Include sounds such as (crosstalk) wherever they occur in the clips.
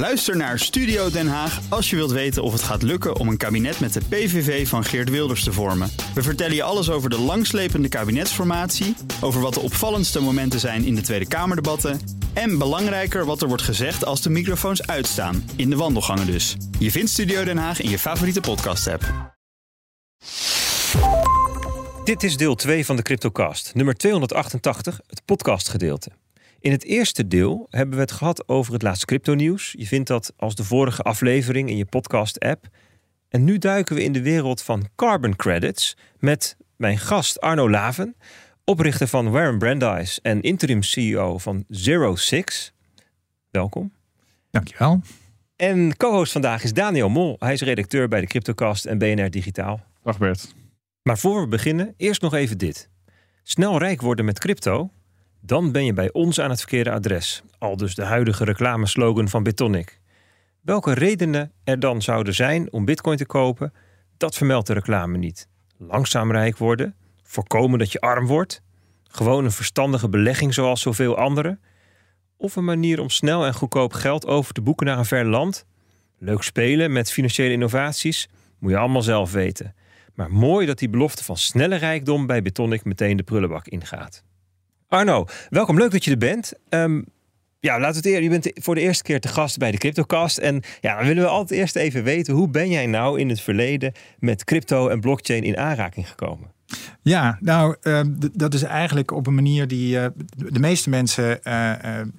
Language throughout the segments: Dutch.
Luister naar Studio Den Haag als je wilt weten of het gaat lukken om een kabinet met de PVV van Geert Wilders te vormen. We vertellen je alles over de langslepende kabinetsformatie, over wat de opvallendste momenten zijn in de Tweede Kamerdebatten en belangrijker wat er wordt gezegd als de microfoons uitstaan, in de wandelgangen dus. Je vindt Studio Den Haag in je favoriete podcast-app. Dit is deel 2 van de CryptoCast, nummer 288, het podcastgedeelte. In het eerste deel hebben we het gehad over het laatste crypto-nieuws. Je vindt dat als de vorige aflevering in je podcast-app. En nu duiken we in de wereld van carbon credits met mijn gast Arno Laven, oprichter van Warren Brandeis en interim CEO van Zero Six. Welkom. Dankjewel. En co-host vandaag is Daniel Mol. Hij is redacteur bij de CryptoCast en BNR Digitaal. Dag Bert. Maar voor we beginnen, eerst nog even dit. Snel rijk worden met crypto, dan ben je bij ons aan het verkeerde adres. Al dus de huidige reclameslogan van Bitonic. Welke redenen er dan zouden zijn om bitcoin te kopen, dat vermeldt de reclame niet. Langzaam rijk worden, voorkomen dat je arm wordt, gewoon een verstandige belegging zoals zoveel anderen, of een manier om snel en goedkoop geld over te boeken naar een ver land. Leuk spelen met financiële innovaties, moet je allemaal zelf weten. Maar mooi dat die belofte van snelle rijkdom bij Bitonic meteen de prullenbak ingaat. Arno, welkom. Leuk dat je er bent. Um, ja, laten we het eerst. Je bent voor de eerste keer te gast bij de CryptoCast. En ja, dan willen we altijd eerst even weten... hoe ben jij nou in het verleden met crypto en blockchain in aanraking gekomen? Ja, nou, uh, dat is eigenlijk op een manier die uh, de meeste mensen uh,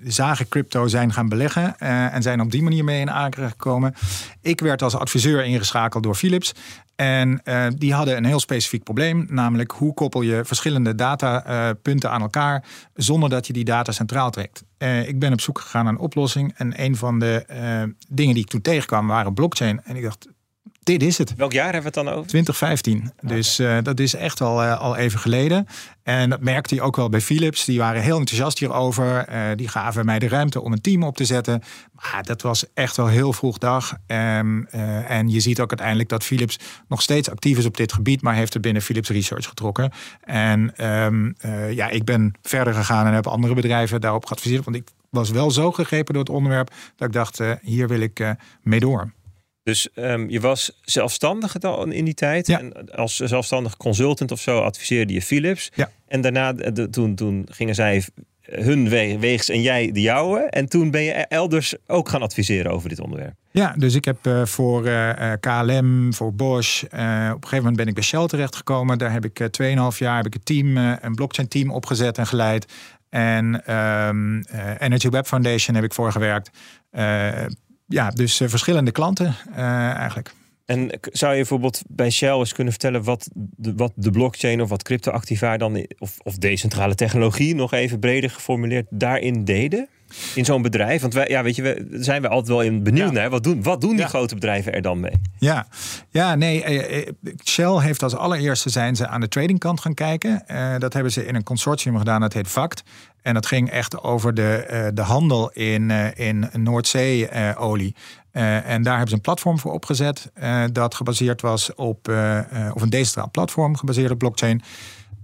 zagen crypto zijn gaan beleggen en zijn op die manier mee in aanraking gekomen. Ik werd als adviseur ingeschakeld door Philips en die hadden een heel specifiek probleem, namelijk hoe koppel je verschillende datapunten aan elkaar zonder dat je die data centraal trekt. ik ben op zoek gegaan naar een oplossing en een van de dingen die ik toen tegenkwam waren blockchain. En ik dacht, dit is het. Welk jaar hebben we het dan over? 2015. Dus uh, dat is echt al, uh, al even geleden. En dat merkte je ook wel bij Philips. Die waren heel enthousiast hierover. Uh, die gaven mij de ruimte om een team op te zetten. Maar dat was echt wel heel vroeg dag. Um, en je ziet ook uiteindelijk dat Philips nog steeds actief is op dit gebied. Maar heeft er binnen Philips Research getrokken. En um, ja, ik ben verder gegaan en heb andere bedrijven daarop geadviseerd. Want ik was wel zo gegrepen door het onderwerp. Dat ik dacht, hier wil ik mee door. Dus um, je was zelfstandig in die tijd. Ja. En als zelfstandig consultant of zo adviseerde je Philips. Ja. En daarna, de, toen, toen gingen zij hun weegs en jij de jouwe. En toen ben je elders ook gaan adviseren over dit onderwerp. Ja, dus ik heb uh, voor uh, KLM, voor Bosch, uh, op een gegeven moment ben ik bij Shell terechtgekomen. Daar heb ik 2,5 jaar heb ik een team, een blockchain team opgezet en geleid. En um, Energy Web Foundation heb ik voor gewerkt ja, dus uh, verschillende klanten uh, eigenlijk. En zou je bijvoorbeeld bij Shell eens kunnen vertellen wat de, wat de blockchain of wat cryptoactiva dan, of, of decentrale technologie, nog even breder geformuleerd, daarin deden? In zo'n bedrijf? Want wij, ja, weet je, we zijn we altijd wel in benieuwd naar. Wat doen, wat doen die ja. grote bedrijven er dan mee? Ja, ja nee. Eh, Shell heeft als allereerste zijn ze aan de tradingkant gaan kijken. Uh, dat hebben ze in een consortium gedaan, dat heet VACT. En dat ging echt over de, uh, de handel in, uh, in Noordzee-olie. en daar hebben ze een platform voor opgezet. dat gebaseerd was op, of een decentraal platform gebaseerd op blockchain.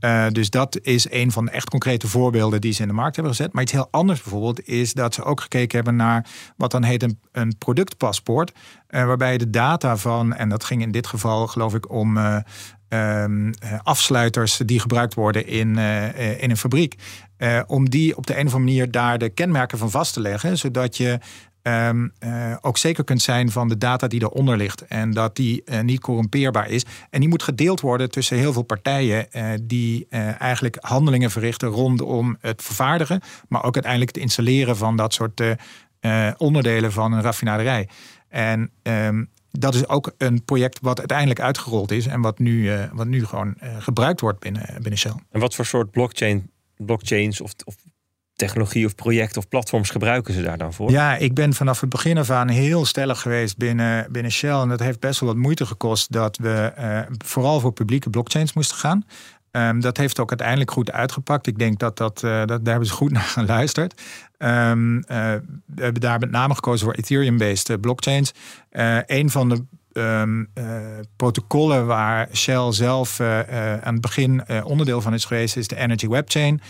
Uh, dus dat is een van de echt concrete voorbeelden die ze in de markt hebben gezet. Maar iets heel anders bijvoorbeeld is dat ze ook gekeken hebben naar wat dan heet een, een productpaspoort. Uh, waarbij de data van, en dat ging in dit geval geloof ik om uh, um, afsluiters die gebruikt worden in, in een fabriek. om die op de een of andere manier daar de kenmerken van vast te leggen. Zodat je um, uh, ook zeker kunt zijn van de data die eronder ligt. En dat die uh, niet corrumpeerbaar is. En die moet gedeeld worden tussen heel veel partijen uh, die eigenlijk handelingen verrichten rondom het vervaardigen. Maar ook uiteindelijk het installeren van dat soort onderdelen van een raffinaderij. En um, dat is ook een project wat uiteindelijk uitgerold is en wat nu, wat nu gewoon gebruikt wordt binnen, binnen Shell. En wat voor soort blockchain, blockchains of, of technologie of project of platforms gebruiken ze daar dan voor? Ja, ik ben vanaf het begin af aan heel stellig geweest binnen, binnen Shell. En dat heeft best wel wat moeite gekost dat we uh, vooral voor publieke blockchains moesten gaan. Um, dat heeft ook uiteindelijk goed uitgepakt. Ik denk dat, dat, uh, dat daar hebben ze goed (laughs) naar geluisterd. Um, we hebben daar met name gekozen voor Ethereum-based blockchains. een van de ehm, protocollen waar Shell zelf aan het begin onderdeel van is geweest, is de Energy Web Chain.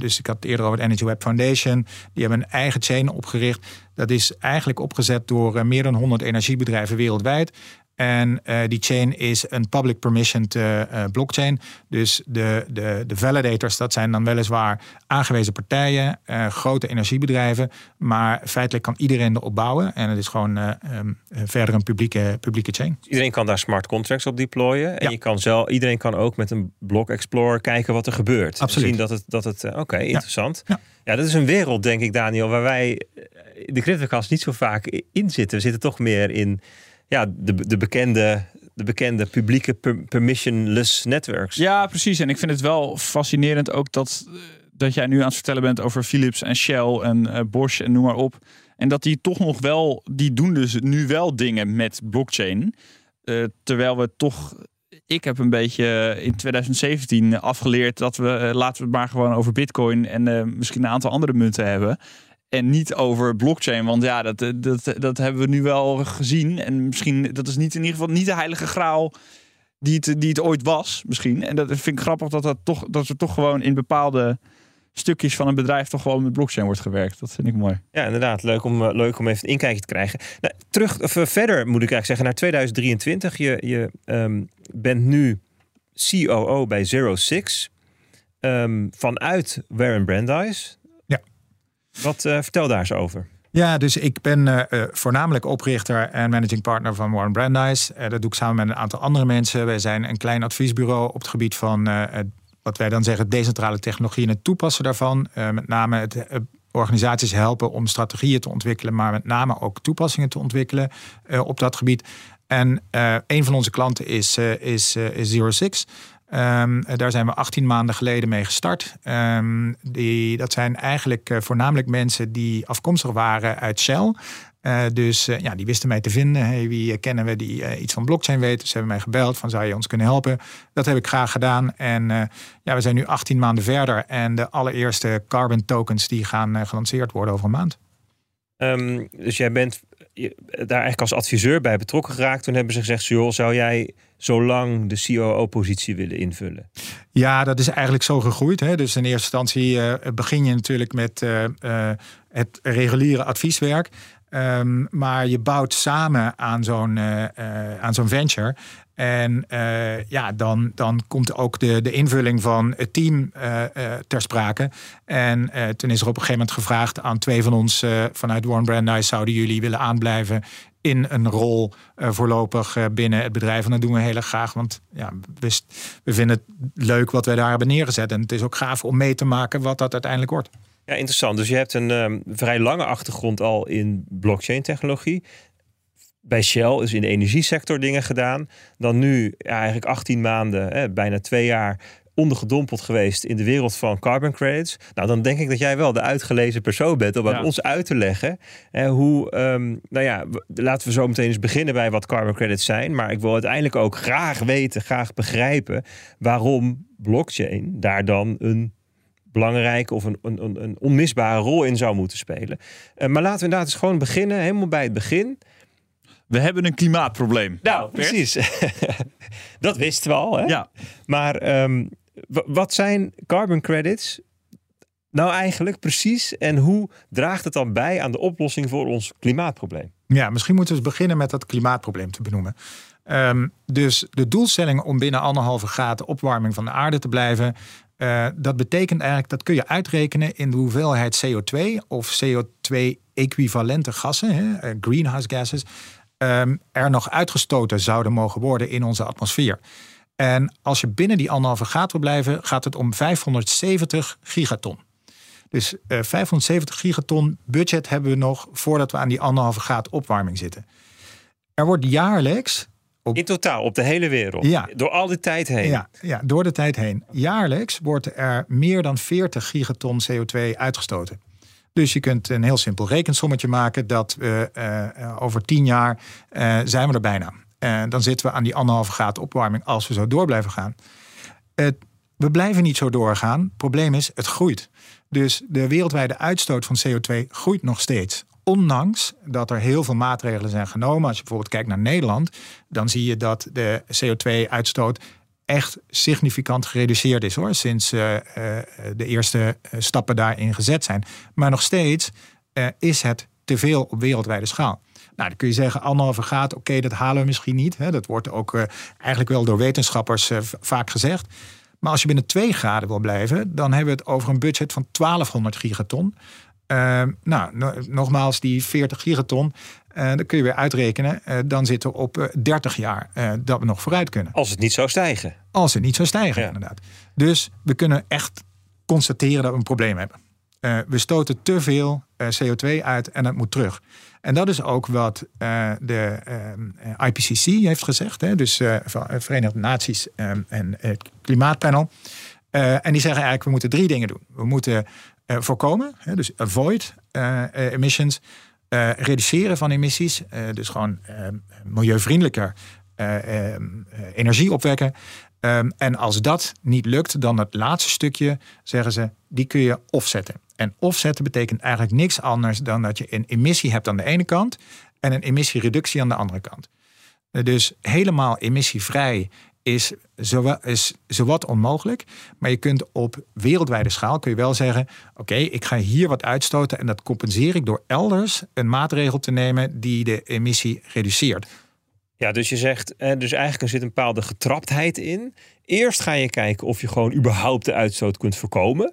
dus ik had het eerder over de Energy Web Foundation. Die hebben een eigen chain opgericht. Dat is eigenlijk opgezet door meer dan 100 energiebedrijven wereldwijd. En uh, die chain is een public permissioned uh, blockchain. Dus de, de, de validators, dat zijn dan weliswaar aangewezen partijen, uh, grote energiebedrijven. Maar feitelijk kan iedereen erop bouwen. En het is gewoon um, verder een publieke, publieke chain. Iedereen kan daar smart contracts op deployen. En je kan zelf, iedereen kan ook met een block explorer kijken wat er gebeurt. Absoluut. Zien dat het, dat het oké, interessant. Ja. ja. dat is een wereld, denk ik, Daniel, waar wij de CryptoCast niet zo vaak in zitten. We zitten toch meer in ja, de, de, bekende, de bekende publieke permissionless networks. Ja, precies. En ik vind het wel fascinerend ook dat, dat jij nu aan het vertellen bent over Philips en Shell en uh, Bosch en noem maar op. En dat die toch nog wel, die doen dus nu wel dingen met blockchain. Uh, terwijl we toch ik heb een beetje in 2017 afgeleerd dat we laten we het maar gewoon over Bitcoin en misschien een aantal andere munten hebben en niet over blockchain. Want ja, dat, dat, dat hebben we nu wel gezien. En misschien, dat is niet in ieder geval niet de heilige graal die het, die het ooit was, misschien. En dat vind ik grappig dat, dat, toch, dat er toch gewoon in bepaalde stukjes van een bedrijf toch gewoon met blockchain wordt gewerkt. Dat vind ik mooi. Ja, inderdaad. Leuk om, eh, leuk om even een inkijkje te krijgen. Nou, terug, of, uh, verder moet ik eigenlijk zeggen, naar 2023. Je, je um, bent nu COO bij Zero Six. Um, vanuit Warren Brandeis. Wat uh, vertel daar eens over. Ja, dus ik ben uh, voornamelijk oprichter en managing partner van Warren Brandeis. Dat doe ik samen met een aantal andere mensen. Wij zijn een klein adviesbureau op het gebied van wat wij dan zeggen decentrale technologie en het toepassen daarvan. met name het organisaties helpen om strategieën te ontwikkelen, maar met name ook toepassingen te ontwikkelen op dat gebied. En een van onze klanten is, is, is Zero Six. Um, daar zijn we 18 maanden geleden mee gestart. Um, die, dat zijn eigenlijk uh, voornamelijk mensen die afkomstig waren uit Shell. Uh, dus ja, die wisten mij te vinden. Hey, wie kennen we die iets van blockchain weten? Ze hebben mij gebeld van zou je ons kunnen helpen? Dat heb ik graag gedaan. En ja, we zijn nu 18 maanden verder. En de allereerste carbon tokens die gaan gelanceerd worden over een maand. Um, dus jij bent daar eigenlijk als adviseur bij betrokken geraakt. Toen hebben ze gezegd, joh, zou jij zo lang de COO-positie willen invullen? Ja, dat is eigenlijk zo gegroeid. Hè? Dus in eerste instantie uh, begin je natuurlijk met uh, uh, het reguliere advieswerk. Um, maar je bouwt samen aan zo'n aan zo'n venture. En ja, dan, dan komt ook de, de invulling van het team uh, ter sprake. En toen is er op een gegeven moment gevraagd aan twee van ons vanuit Warren Brandeis: zouden jullie willen aanblijven in een rol voorlopig binnen het bedrijf? En dat doen we heel erg graag, want ja, we, we vinden het leuk wat wij daar hebben neergezet. En het is ook gaaf om mee te maken wat dat uiteindelijk wordt. Ja, interessant. Dus je hebt een um, vrij lange achtergrond al in blockchain-technologie bij Shell is in de energiesector dingen gedaan. Dan nu eigenlijk 18 maanden, bijna twee jaar ondergedompeld geweest in de wereld van carbon credits. Nou, dan denk ik dat jij wel de uitgelezen persoon bent om aan ons uit te leggen hoe, um, nou ja, laten we zo meteen eens beginnen bij wat carbon credits zijn. Maar ik wil uiteindelijk ook graag weten, graag begrijpen waarom blockchain daar dan een belangrijke of een, een, een onmisbare rol in zou moeten spelen. Uh, maar laten we inderdaad eens gewoon beginnen, helemaal bij het begin. We hebben een klimaatprobleem. Nou, precies. (laughs) dat wisten we al. Hè? Ja. Maar um, wat zijn carbon credits nou eigenlijk precies? En hoe draagt het dan bij aan de oplossing voor ons klimaatprobleem? Ja, misschien moeten we eens beginnen met dat klimaatprobleem te benoemen. Um, dus de doelstelling om binnen anderhalve graden opwarming van de aarde te blijven, uh, dat betekent eigenlijk, dat kun je uitrekenen in de hoeveelheid CO2 of CO2-equivalente gassen, hè, uh, greenhouse gases, um, er nog uitgestoten zouden mogen worden in onze atmosfeer. En als je binnen die anderhalve graad wil blijven, gaat het om 570 gigaton. Dus uh, eh, 570 gigaton budget hebben we nog voordat we aan die anderhalve graad opwarming zitten. Er wordt jaarlijks. Op... In totaal, op de hele wereld. Ja. Door al die tijd heen. Ja, ja, door de tijd heen. Jaarlijks wordt er meer dan 40 gigaton CO2 uitgestoten. Dus je kunt een heel simpel rekensommetje maken dat we uh, over tien jaar zijn we er bijna. En dan zitten we aan die anderhalve graad opwarming als we zo door blijven gaan. We blijven niet zo doorgaan. Het probleem is, het groeit. Dus de wereldwijde uitstoot van CO2 groeit nog steeds. ondanks dat er heel veel maatregelen zijn genomen. Als je bijvoorbeeld kijkt naar Nederland, dan zie je dat de CO2-uitstoot echt significant gereduceerd is hoor. Sinds uh, uh, de eerste stappen daarin gezet zijn. Maar nog steeds is het te veel op wereldwijde schaal. Nou, dan kun je zeggen, anderhalve graad, oké, dat halen we misschien niet. Hè. Dat wordt ook eigenlijk wel door wetenschappers vaak gezegd. Maar als je binnen 2 graden wil blijven, dan hebben we het over een budget van 1200 gigaton. Uh, nou, nogmaals, die 40 gigaton, uh, dan kun je weer uitrekenen. Uh, dan zitten we op 30 jaar dat we nog vooruit kunnen. Als het niet zou stijgen. Als het niet zou stijgen, ja. inderdaad. Dus we kunnen echt constateren dat we een probleem hebben. we stoten te veel CO2 uit en het moet terug. En dat is ook wat de IPCC heeft gezegd. Hè, dus van Verenigde Naties en het Klimaatpanel. en die zeggen eigenlijk, we moeten drie dingen doen. We moeten uh, voorkomen. Hè, dus avoid uh, emissions. reduceren van emissies. dus gewoon milieuvriendelijker energie opwekken. Um, en als dat niet lukt, dan het laatste stukje, zeggen ze, die kun je offsetten. En offsetten betekent eigenlijk niks anders dan dat je een emissie hebt aan de ene kant en een emissiereductie aan de andere kant. Dus helemaal emissievrij is, zo, is zowat onmogelijk. Maar je kunt op wereldwijde schaal kun je wel zeggen: oké, ik ga hier wat uitstoten en dat compenseer ik door elders een maatregel te nemen die de emissie reduceert. Ja, dus je zegt, dus eigenlijk er zit een bepaalde getraptheid in. Eerst ga je kijken of je gewoon überhaupt de uitstoot kunt voorkomen.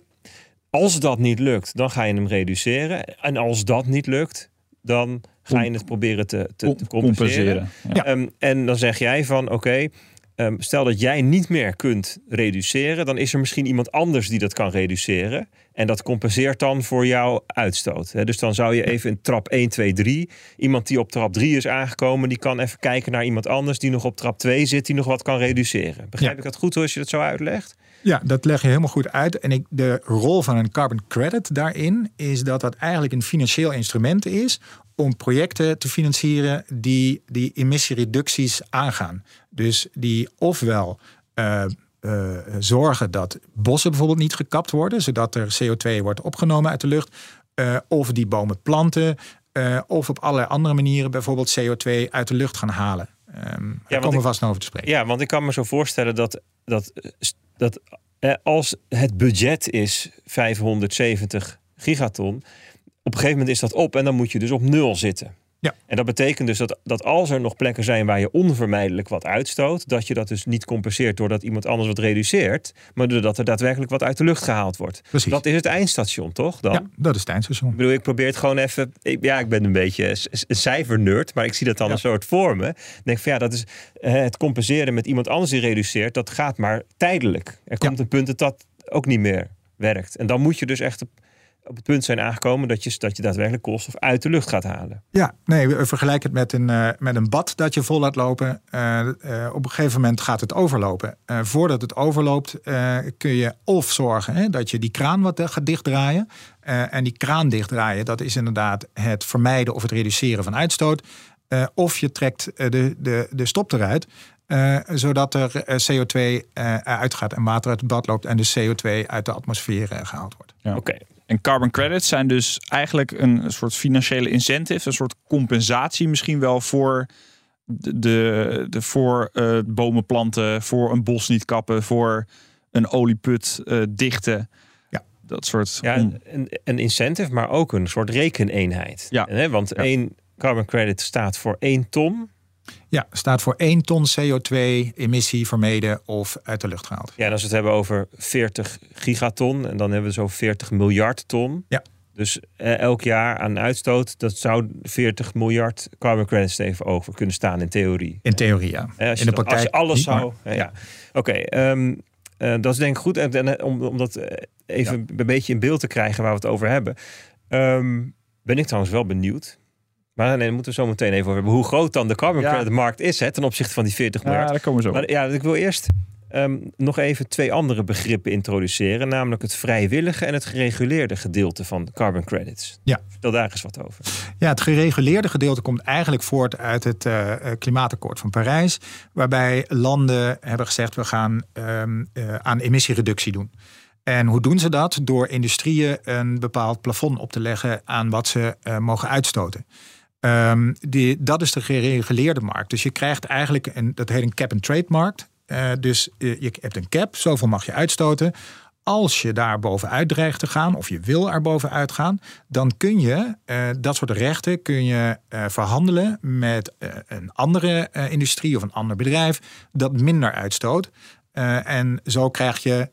Als dat niet lukt, dan ga je hem reduceren. En als dat niet lukt, dan ga je het proberen te, te, te compenseren. Ja. Um, en dan zeg jij van oké, Ehm, stel dat jij niet meer kunt reduceren, dan is er misschien iemand anders die dat kan reduceren. En dat compenseert dan voor jouw uitstoot. Dus dan zou je even in trap 1, 2, 3. Iemand die op trap 3 is aangekomen, die kan even kijken naar iemand anders die nog op trap 2 zit, die nog wat kan reduceren. Begrijp ik dat goed als je dat zo uitlegt? Ja, dat leg je helemaal goed uit. En ik, de rol van een carbon credit daarin is dat dat eigenlijk een financieel instrument is om projecten te financieren die die emissiereducties aangaan. Dus die ofwel uh, uh, zorgen dat bossen bijvoorbeeld niet gekapt worden, zodat er CO2 wordt opgenomen uit de lucht, uh, of die bomen planten, of op allerlei andere manieren bijvoorbeeld CO2 uit de lucht gaan halen. Um, daar komen we vast nog over te spreken. Ja, want ik kan me zo voorstellen dat, dat, dat als het budget is 570 gigaton, op een gegeven moment is dat op en dan moet je dus op nul zitten. Ja. En dat betekent dus dat, dat als er nog plekken zijn waar je onvermijdelijk wat uitstoot, dat je dat dus niet compenseert doordat iemand anders wat reduceert, maar doordat er daadwerkelijk wat uit de lucht gehaald wordt. Precies. Dat is het eindstation, toch? Dan? Ja, dat is het eindstation. Ik bedoel, ik probeer het gewoon even. ja, ik ben een beetje een cijfernerd, maar ik zie dat dan een soort vormen. Ik denk van ja, dat is het compenseren met iemand anders die reduceert, dat gaat maar tijdelijk. Er komt een punt dat dat ook niet meer werkt. En dan moet je dus echt op het punt zijn aangekomen dat je, dat je daadwerkelijk koolstof uit de lucht gaat halen. Ja, nee, we vergelijken het met een, uh, met een bad dat je vol laat lopen. Uh, uh, op een gegeven moment gaat het overlopen. voordat het overloopt kun je of zorgen hè, dat je die kraan wat gaat dichtdraaien. en die kraan dichtdraaien, dat is inderdaad het vermijden of het reduceren van uitstoot. of je trekt de, de, de stop eruit. zodat er CO2 uitgaat en water uit het bad loopt en de CO2 uit de atmosfeer gehaald wordt. Ja. Oké, en carbon credits zijn dus eigenlijk een soort financiële incentive, een soort compensatie misschien wel voor de, de, de voor uh, bomen planten, voor een bos niet kappen, voor een olieput uh, dichten. Ja. Dat soort. Ja, een, een incentive, maar ook een soort rekeneenheid. Ja. hè, want één carbon credit staat voor één ton. Ja, staat voor 1 ton CO2-emissie vermeden of uit de lucht gehaald. Ja, en als we het hebben over 40 gigaton, en dan hebben we zo 40 miljard ton. Ja. Dus eh, elk jaar aan uitstoot, dat zou 40 miljard carbon credits even over kunnen staan in theorie. In theorie, ja. Eh, in de praktijk. Als je alles zou. ja. ja. Oké, ehm, eh, dat is denk ik goed. En, om, om dat even een beetje in beeld te krijgen waar we het over hebben. Ehm, ben ik trouwens wel benieuwd. Maar nee, moeten we zo meteen even over hebben. Hoe groot dan de carbon credit markt is hè, ten opzichte van die 40 miljard. Ja, daar komen we zo. Maar, ja, ik wil eerst ehm, nog even twee andere begrippen introduceren. Namelijk het vrijwillige en het gereguleerde gedeelte van carbon credits. Ja. Vertel daar eens wat over. Ja, het gereguleerde gedeelte komt eigenlijk voort uit het uh, klimaatakkoord van Parijs. Waarbij landen hebben gezegd we gaan um, uh, aan emissiereductie doen. En hoe doen ze dat? Door industrieën een bepaald plafond op te leggen aan wat ze uh, mogen uitstoten. Um, die, dat is de gereguleerde markt. Dus je krijgt eigenlijk een, dat heet een cap-and-trade markt. Uh, dus uh, je hebt een cap, zoveel mag je uitstoten. Als je daar bovenuit dreigt te gaan, of je wil er bovenuit gaan, dan kun je uh, dat soort rechten kun je verhandelen met een andere industrie of een ander bedrijf dat minder uitstoot. en zo krijg je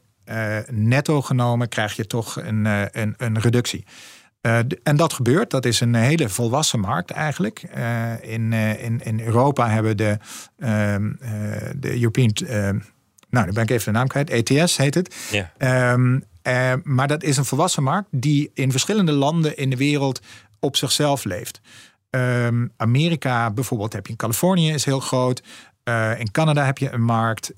netto genomen krijg je toch een, een, een reductie. Uh, en dat gebeurt. Dat is een hele volwassen markt eigenlijk. Uh, in, uh, in, in Europa hebben de, ehm, de European. nou, dan ben ik even de naam kwijt. ETS heet het. Ja. Um, maar dat is een volwassen markt die in verschillende landen in de wereld op zichzelf leeft. Um, Amerika bijvoorbeeld heb je in Californië is heel groot. in Canada heb je een markt.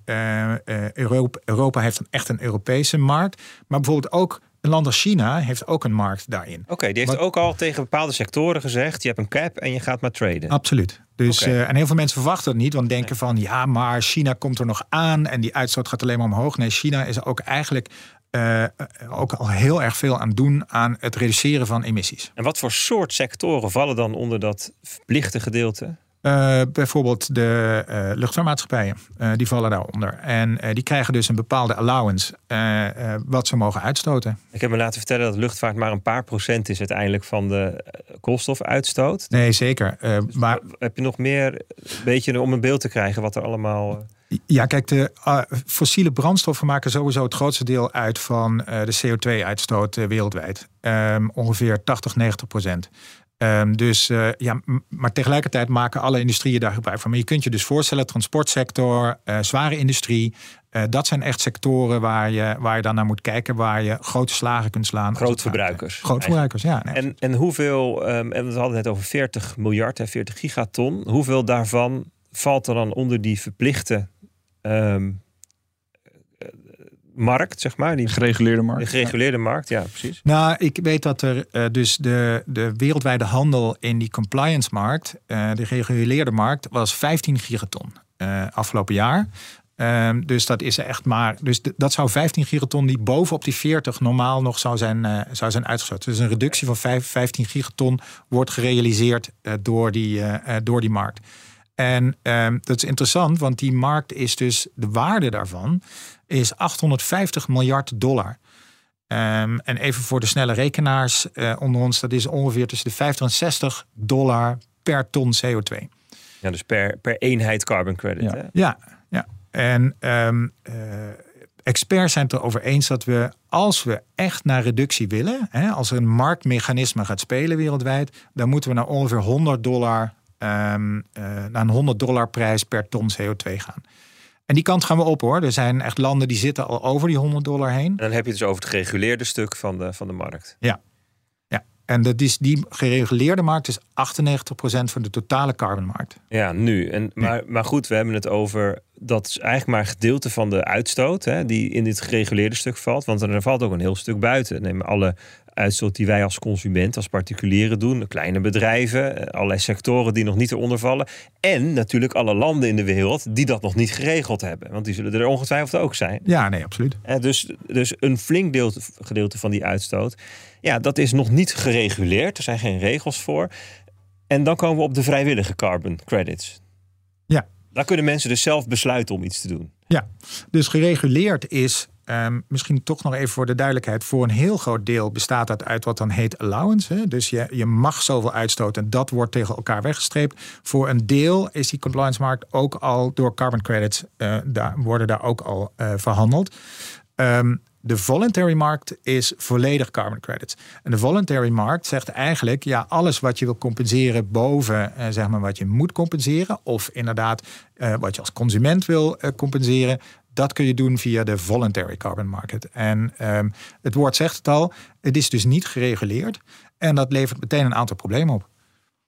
Europa, Europa heeft een, echt een Europese markt. Maar bijvoorbeeld ook een land als China heeft ook een markt daarin. Oké, die heeft ook al tegen bepaalde sectoren gezegd: je hebt een cap en je gaat maar traden. Absoluut. Dus, uh, en heel veel mensen verwachten dat niet, want denken van ja, maar China komt er nog aan en die uitstoot gaat alleen maar omhoog. Nee, China is ook eigenlijk uh, ook al heel erg veel aan doen aan het reduceren van emissies. En wat voor soort sectoren vallen dan onder dat verplichte gedeelte? Uh, bijvoorbeeld de uh, luchtvaartmaatschappijen, uh, die vallen daaronder. En die krijgen dus een bepaalde allowance wat ze mogen uitstoten. Ik heb me laten vertellen dat luchtvaart maar een paar procent is uiteindelijk van de koolstofuitstoot. Nee, zeker. Dus maar heb je nog meer, beetje om een beeld te krijgen wat er allemaal... Ja, kijk, de fossiele brandstoffen maken sowieso het grootste deel uit van de CO2-uitstoot wereldwijd. Um, ongeveer 80, 90 procent. Um, dus uh, ja, maar tegelijkertijd maken alle industrieën daar gebruik van. Maar je kunt je dus voorstellen, transportsector, uh, zware industrie, uh, dat zijn echt sectoren waar je, waar je dan naar moet kijken, waar je grote slagen kunt slaan. Grootverbruikers. Grootverbruikers, ja. Nee. En, en hoeveel, um, en we hadden het over 40 miljard en 40 gigaton, hoeveel daarvan valt er dan onder die verplichte um, markt, zeg maar. Die gereguleerde markt. De gereguleerde markt, ja, precies. Nou, ik weet dat er uh, dus de, de wereldwijde handel in die compliance markt, uh, de gereguleerde markt, was 15 gigaton uh, afgelopen jaar. Ehm, dus dat is echt maar. Dus dat zou 15 gigaton die bovenop die 40 normaal nog zou zijn, zou zijn uitgestoten. Dus een reductie van 5, 15 gigaton wordt gerealiseerd door, die, door die markt. En um, dat is interessant, want die markt is dus de waarde daarvan is 850 miljard dollar. Um, en even voor de snelle rekenaars uh, onder ons, dat is ongeveer tussen de 50 en 60 dollar per ton CO2. Ja, dus per, per eenheid carbon credit. Ja, hè? ja, ja. En um, uh, experts zijn het erover eens dat we, als we echt naar reductie willen, hè, als er een marktmechanisme gaat spelen wereldwijd, dan moeten we naar ongeveer 100 dollar, um, uh, naar een 100 dollar prijs per ton CO2 gaan. En die kant gaan we op hoor. Er zijn echt landen die zitten al over die 100 dollar heen. En dan heb je het dus over het gereguleerde stuk van de, van de markt. Ja. ja. En dat is, die gereguleerde markt is 98% van de totale carbonmarkt. Ja, nu. En, maar, maar goed, we hebben het over... dat is eigenlijk maar een gedeelte van de uitstoot... Hè, die in dit gereguleerde stuk valt. Want er valt ook een heel stuk buiten. Neem alle uitstoot die wij als consument, als particulieren doen. Kleine bedrijven, eh, allerlei sectoren die nog niet eronder vallen. En natuurlijk alle landen in de wereld die dat nog niet geregeld hebben. Want die zullen er ongetwijfeld ook zijn. Ja, nee, absoluut. Dus, dus een flink deel, gedeelte van die uitstoot, ja, dat is nog niet gereguleerd. Er zijn geen regels voor. En dan komen we op de vrijwillige carbon credits. Ja. Daar kunnen mensen dus zelf besluiten om iets te doen. Ja, dus gereguleerd is Um, misschien toch nog even voor de duidelijkheid. Voor een heel groot deel bestaat dat uit wat dan heet allowance. Hè? Dus je, je mag zoveel uitstoten en dat wordt tegen elkaar weggestreept. Voor een deel is die compliance markt ook al door carbon credits uh, daar, worden daar ook al uh, verhandeld. Um, de voluntary markt is volledig carbon credits. En de voluntary markt zegt eigenlijk, ja, alles wat je wil compenseren boven, eh, zeg maar, wat je moet compenseren, of inderdaad uh, wat je als consument wil uh, compenseren, dat kun je doen via de voluntary carbon market. En um, het woord zegt het al, het is dus niet gereguleerd. En dat levert meteen een aantal problemen op.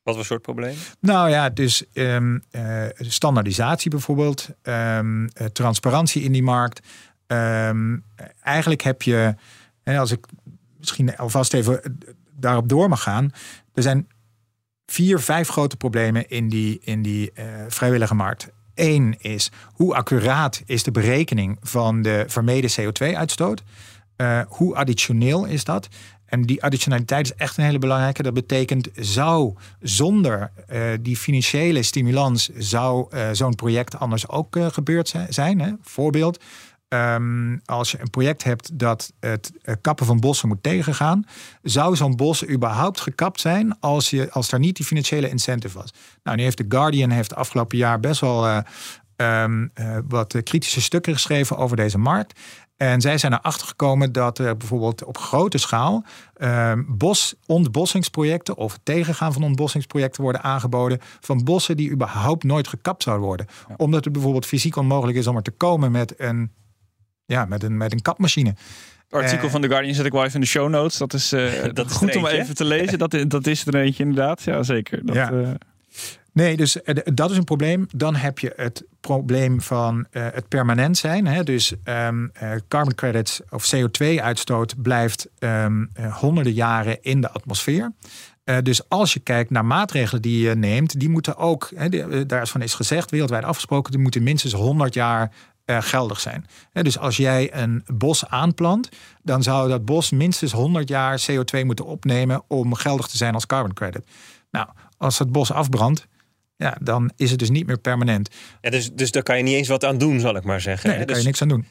Wat voor soort problemen? Nou ja, dus um, uh, standaardisatie bijvoorbeeld, um, transparantie in die markt. Eigenlijk heb je, als ik misschien alvast even daarop door mag gaan, er zijn vier, vijf grote problemen in die, in die uh, vrijwillige markt. Eén is hoe accuraat is de berekening van de vermeden CO2-uitstoot. Uh, hoe additioneel is dat? En die additionaliteit is echt een hele belangrijke. Dat betekent, zou zonder die financiële stimulans, zou zo'n project anders ook gebeurd zijn? Hè? Voorbeeld, Um, als je een project hebt dat het kappen van bossen moet tegengaan, zou zo'n bos überhaupt gekapt zijn als, je, als er niet die financiële incentive was? Nou, nu heeft de Guardian heeft afgelopen jaar best wel uh, um, uh, wat kritische stukken geschreven over deze markt. En zij zijn erachter gekomen dat er bijvoorbeeld op grote schaal uh, bos, ontbossingsprojecten of tegengaan van ontbossingsprojecten worden aangeboden van bossen die überhaupt nooit gekapt zouden worden. Ja. Omdat het bijvoorbeeld fysiek onmogelijk is om er te komen met een ja, met een, met een kapmachine. Het artikel van The Guardian zet ik wel even in de show notes. Dat is, uh, (laughs) dat is goed om even te lezen. Dat, dat is er eentje inderdaad. Ja, zeker. Dat, ja. Uh... Nee, dus dat is een probleem. Dan heb je het probleem van uh, het permanent zijn. Hè? Dus um, carbon credits of CO2-uitstoot blijft um, honderden jaren in de atmosfeer. Dus als je kijkt naar maatregelen die je neemt, die moeten ook, hè, daar is van is gezegd, wereldwijd afgesproken, die moeten minstens 100 jaar geldig zijn. dus als jij een bos aanplant, dan zou dat bos minstens 100 jaar CO2 moeten opnemen om geldig te zijn als carbon credit. Nou, als het bos afbrandt, ja, dan is het dus niet meer permanent. Ja, dus, dus daar kan je niet eens wat aan doen, zal ik maar zeggen. Nee, daar kan je dus niks aan doen.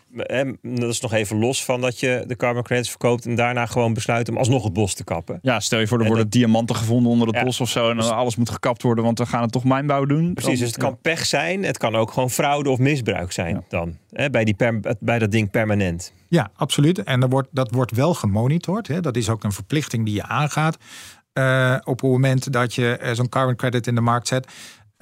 Dat is nog even los van dat je de carbon credits verkoopt en daarna gewoon besluit om alsnog het bos te kappen. Ja, stel je voor, er worden diamanten gevonden onder het bos of zo en dan alles moet gekapt worden, want we gaan het toch mijnbouw doen. Precies, dus het kan pech zijn, het kan ook gewoon fraude of misbruik zijn dan. Hè, bij, die bij dat ding permanent. Ja, absoluut. En dat wordt, dat wordt wel gemonitord. Hè. Dat is ook een verplichting die je aangaat. Uh, op het moment dat je uh, zo'n carbon credit in de markt zet.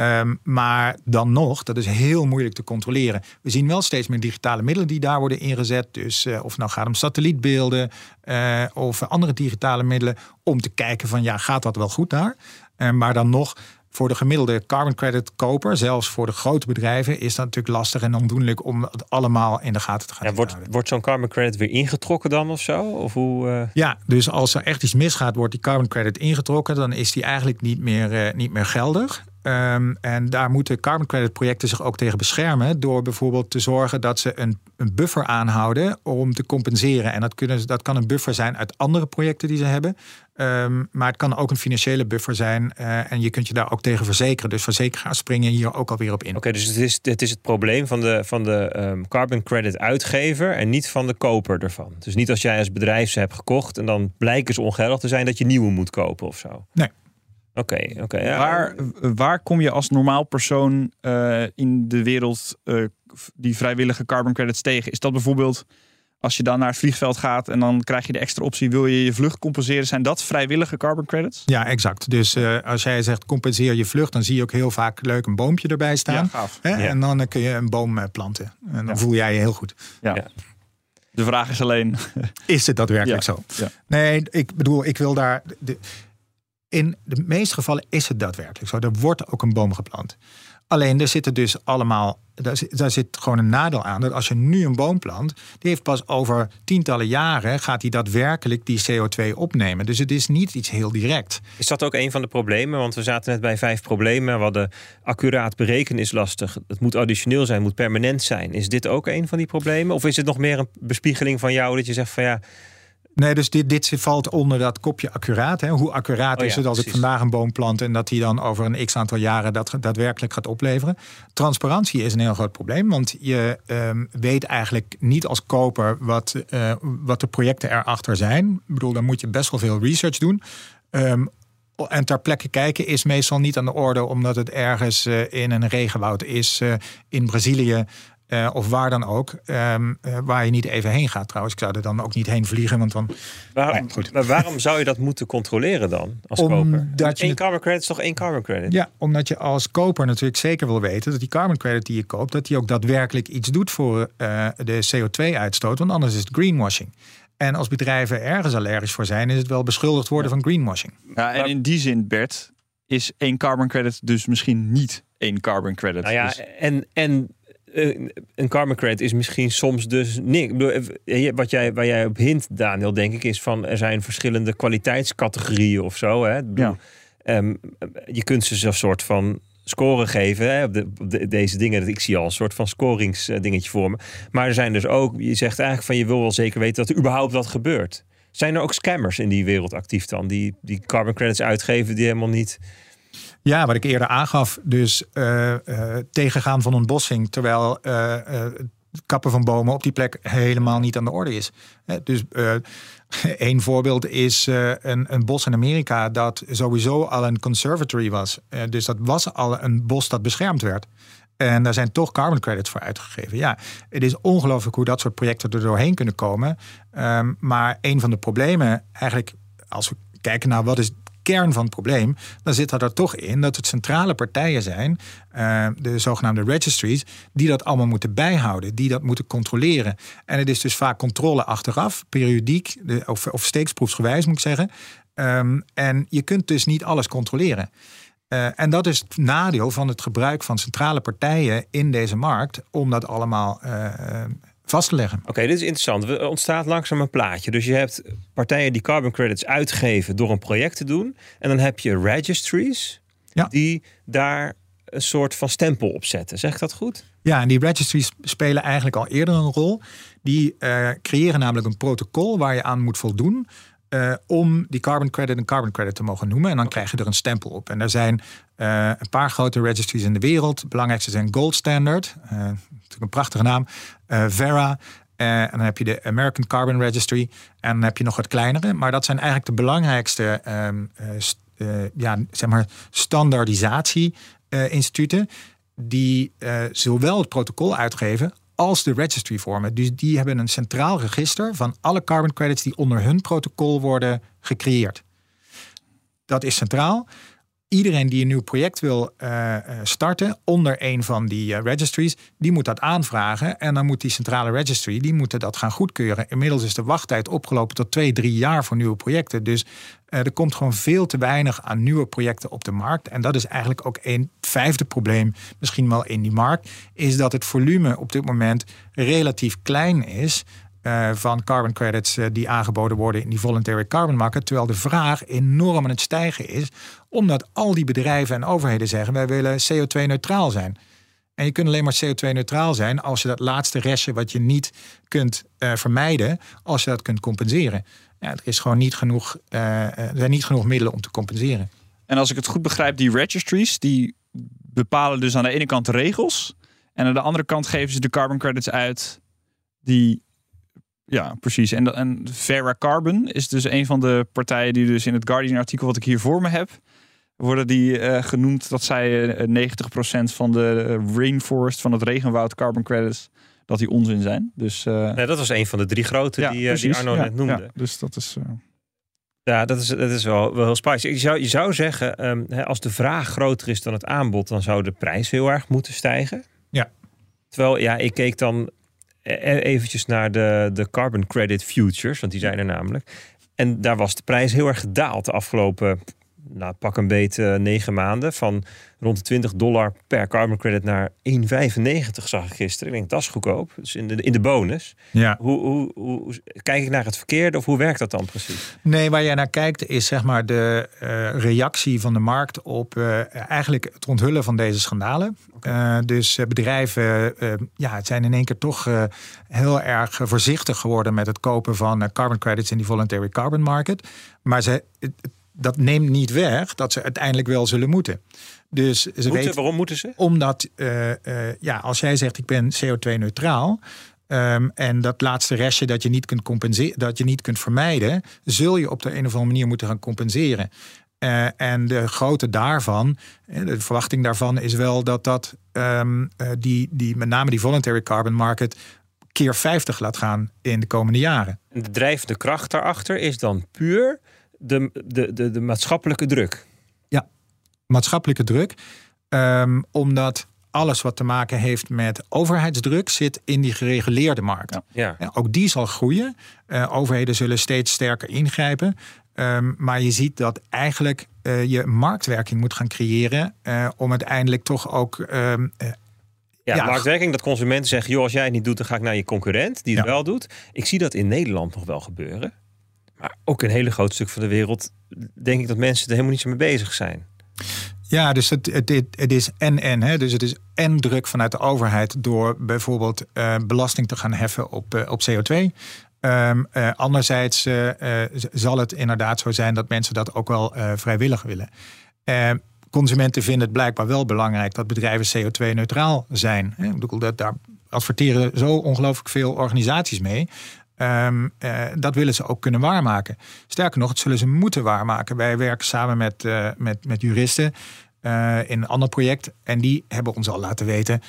Um, maar dan nog, dat is heel moeilijk te controleren. We zien wel steeds meer digitale middelen die daar worden ingezet. Dus uh, of nou gaat om satellietbeelden uh, of andere digitale middelen. Om te kijken van ja, gaat dat wel goed daar? Uh, maar dan nog, voor de gemiddelde carbon credit koper, zelfs voor de grote bedrijven, is dat natuurlijk lastig en ondoenlijk om het allemaal in de gaten te gaan. Ja, wordt, wordt zo'n carbon credit weer ingetrokken dan of zo? Of hoe, Ja, dus als er echt iets misgaat, wordt die carbon credit ingetrokken, dan is die eigenlijk niet meer, niet meer geldig. Um, en daar moeten carbon credit projecten zich ook tegen beschermen. Door bijvoorbeeld te zorgen dat ze een, een buffer aanhouden om te compenseren. En dat, kunnen, dat kan een buffer zijn uit andere projecten die ze hebben. Um, maar het kan ook een financiële buffer zijn. Uh, en je kunt je daar ook tegen verzekeren. Dus verzekeraars springen hier ook alweer op in. Oké, okay, dus het is, het is het probleem van de, van de um, carbon credit uitgever en niet van de koper ervan. Dus niet als jij als bedrijf ze hebt gekocht en dan blijken ze ongeldig te zijn dat je nieuwe moet kopen of zo. Nee. Oké, oké. ja. waar, waar kom je als normaal persoon uh, in de wereld uh, die vrijwillige carbon credits tegen? Is dat bijvoorbeeld als je dan naar het vliegveld gaat en dan krijg je de extra optie, wil je je vlucht compenseren? Zijn dat vrijwillige carbon credits? Ja, exact. Dus uh, als jij zegt compenseer je vlucht, dan zie je ook heel vaak leuk een boompje erbij staan. Ja, gaaf. Hè? Ja. En dan kun je een boom planten. En dan voel jij je heel goed. ja. De vraag is alleen: (laughs) is het daadwerkelijk zo? Nee, ik bedoel, ik wil daar. De, in de meeste gevallen is het daadwerkelijk zo. Er wordt ook een boom geplant. Alleen er zitten dus allemaal, daar zit, gewoon een nadeel aan. Dat als je nu een boom plant, die heeft pas over tientallen jaren gaat die daadwerkelijk die CO2 opnemen. Dus het is niet iets heel direct. Is dat ook een van de problemen? Want we zaten net bij vijf problemen. We hadden accuraat berekenen is lastig. Het moet additioneel zijn, moet permanent zijn. Is dit ook een van die problemen? Of is het nog meer een bespiegeling van jou dat je zegt van ja Nee, dus dit, dit valt onder dat kopje accuraat. Hè. Hoe accuraat oh is het als precies. ik vandaag een boom plant en dat die dan over een x aantal jaren dat daadwerkelijk gaat opleveren? Transparantie is een heel groot probleem, want je um, weet eigenlijk niet als koper wat, uh, wat de projecten erachter zijn. Ik bedoel, dan moet je best wel veel research doen. Um, en ter plekke kijken is meestal niet aan de orde, omdat het ergens uh, in een regenwoud is, uh, in Brazilië. Uh, of waar dan ook, um, uh, waar je niet even heen gaat trouwens. Ik zou er dan ook niet heen vliegen, want dan... Waarom, nee, goed. Maar waarom zou je dat moeten controleren dan als omdat koper? Je Eén carbon credit is toch één carbon credit? Ja, omdat je als koper natuurlijk zeker wil weten... dat die carbon credit die je koopt, dat die ook daadwerkelijk iets doet voor uh, de CO2-uitstoot. Want anders is het greenwashing. En als bedrijven ergens allergisch voor zijn, is het wel beschuldigd worden ja. van greenwashing. Ja, en in die zin, Bert, is één carbon credit dus misschien niet één carbon credit. Nou ja, dus... en... en een carbon credit is misschien soms dus niks. Wat jij, waar jij op hint, Daniel, denk ik, is van er zijn verschillende kwaliteitscategorieën of zo. Hè? Bedoel, ja. um, je kunt ze zo'n soort van scoren geven hè, op, de, op de- deze dingen. Ik zie al een soort van scoringsdingetje voor me. Maar er zijn dus ook, je zegt eigenlijk van je wil wel zeker weten dat er überhaupt wat gebeurt. Zijn er ook scammers in die wereld actief dan? Die, die carbon credits uitgeven die helemaal niet... Ja, wat ik eerder aangaf. Dus eh, eh, tegengaan van ontbossing. Terwijl eh, kappen van bomen op die plek helemaal niet aan de orde is. Dus (laughs) één voorbeeld is een, een bos in Amerika dat sowieso al een conservatory was. Dus dat was al een bos dat beschermd werd. En daar zijn toch carbon credits voor uitgegeven. Ja, het is ongelooflijk hoe dat soort projecten er doorheen kunnen komen. Ehm, maar een van de problemen, eigenlijk als we kijken naar wat is kern van het probleem, dan zit dat er toch in dat het centrale partijen zijn, eh, de zogenaamde registries, die dat allemaal moeten bijhouden, die dat moeten controleren. En het is dus vaak controle achteraf, periodiek, of, of steeksproefsgewijs moet ik zeggen. Ehm, en je kunt dus niet alles controleren. Eh, en dat is het nadeel van het gebruik van centrale partijen in deze markt om dat allemaal eh, vast te leggen. Oké, dit is interessant. Er ontstaat langzaam een plaatje. Dus je hebt partijen die carbon credits uitgeven door een project te doen. En dan heb je registries Ja. die daar een soort van stempel op zetten. Zeg ik dat goed? Ja, en die registries spelen eigenlijk al eerder een rol. Die eh, creëren namelijk een protocol waar je aan moet voldoen. Eh, om die carbon credit een carbon credit te mogen noemen. En dan krijg je er een stempel op. En er zijn eh, een paar grote registries in de wereld. De belangrijkste zijn Gold Standard. eh, natuurlijk een prachtige naam. Vera. en dan heb je de American Carbon Registry. En dan heb je nog wat kleinere. Maar dat zijn eigenlijk de belangrijkste st- eh, ja, zeg maar standaardisatie-instituten die zowel het protocol uitgeven als de registry vormen. Dus die hebben een centraal register van alle carbon credits die onder hun protocol worden gecreëerd. Dat is centraal. Iedereen die een nieuw project wil eh, eh, starten onder een van die eh, registries, die moet dat aanvragen. En dan moet die centrale registry, die moeten dat gaan goedkeuren. Inmiddels is de wachttijd opgelopen tot twee, drie jaar voor nieuwe projecten. Dus er komt gewoon veel te weinig aan nieuwe projecten op de markt. En dat is eigenlijk ook een vijfde probleem, misschien wel in die markt, is dat het volume op dit moment relatief klein is. eh, van carbon credits eh, die aangeboden worden in die voluntary carbon market. Terwijl de vraag enorm aan het stijgen is. Omdat al die bedrijven en overheden zeggen wij willen CO2-neutraal zijn. En je kunt alleen maar CO2-neutraal zijn als je dat laatste restje wat je niet kunt eh, vermijden, als je dat kunt compenseren. Ja, er is gewoon niet genoeg, eh, eh, er zijn niet genoeg middelen om te compenseren. En als ik het goed begrijp, die registries die bepalen dus aan de ene kant de regels. En aan de andere kant geven ze de carbon credits uit die. Ja, precies. En, en Vera Carbon is dus een van de partijen die dus in het Guardian-artikel wat ik hier voor me heb, worden die eh, genoemd dat zij eh, 90% van de rainforest, van het regenwoud carbon credits, dat die onzin zijn. Dus eh, Nee, dat was een van de drie grote die, eh, die. Arno Ja, net noemde. ja, dus dat is. eh, Ja, dat is, dat is wel, wel heel spicy. Je zou, je zou zeggen, ehm, hè, als de vraag groter is dan het aanbod, dan zou de prijs heel erg moeten stijgen. Ja. Terwijl, ja, ik keek dan e- e- eventjes naar de, de carbon credit futures, want die zijn er namelijk. En daar was de prijs heel erg gedaald de afgelopen, nou, pak een beet, eh, negen maanden. Van rond de 20 dollar per carbon credit naar 1,95 zag ik gisteren. Ik denk, dat is goedkoop. Dus in de, in de bonus. Ja. Hoe, hoe, hoe, kijk ik naar het verkeerde of hoe werkt dat dan precies? Nee, waar jij naar kijkt is zeg maar de eh, reactie van de markt op eh, eigenlijk het onthullen van deze schandalen. Dus bedrijven ja, het zijn in één keer toch heel erg voorzichtig geworden met het kopen van carbon credits in die voluntary carbon market. Maar ze, het- dat neemt niet weg dat ze uiteindelijk wel zullen moeten. Dus ze Moeten, weten, waarom moeten ze? omdat, eh, eh, ja, als jij zegt ik ben CO2-neutraal. ehm, en dat laatste restje dat je niet kunt compenseren, dat je niet kunt vermijden, zul je op de een of andere manier moeten gaan compenseren. Eh, en de grootte daarvan, de verwachting daarvan is wel dat dat ehm, eh, die, die, met name die voluntary carbon market keer 50 laat gaan in de komende jaren. En De drijvende kracht daarachter is dan puur de, de, de, de maatschappelijke druk. maatschappelijke druk. Ehm, omdat alles wat te maken heeft met overheidsdruk zit in die gereguleerde markt. Ja. Ja. Ja, ook die zal groeien. Eh, overheden zullen steeds sterker ingrijpen. Ehm, maar je ziet dat eigenlijk eh, je marktwerking moet gaan creëren. eh, om uiteindelijk toch ook. ehm, eh, Ja, Ja. marktwerking, dat consumenten zeggen... joh, als jij het niet doet, dan ga ik naar je concurrent die het Ja. wel doet. Ik zie dat in Nederland nog wel gebeuren. Maar ook een hele groot stuk van de wereld... denk ik dat mensen er helemaal niet zo mee bezig zijn. Ja, dus het, het, is en-en. Hè? Dus het is en druk vanuit de overheid door bijvoorbeeld uh, belasting te gaan heffen op, uh, op CO2. Um, uh, anderzijds zal het inderdaad zo zijn dat mensen dat ook wel vrijwillig willen. Ehm, consumenten vinden het blijkbaar wel belangrijk dat bedrijven CO2-neutraal zijn. Ik bedoel, dat, daar adverteren zo ongelooflijk veel organisaties mee. Um, uh, dat willen ze ook kunnen waarmaken. Sterker nog, het zullen ze moeten waarmaken. Wij werken samen met, uh, met, met juristen uh, in een ander project. En die hebben ons al laten weten.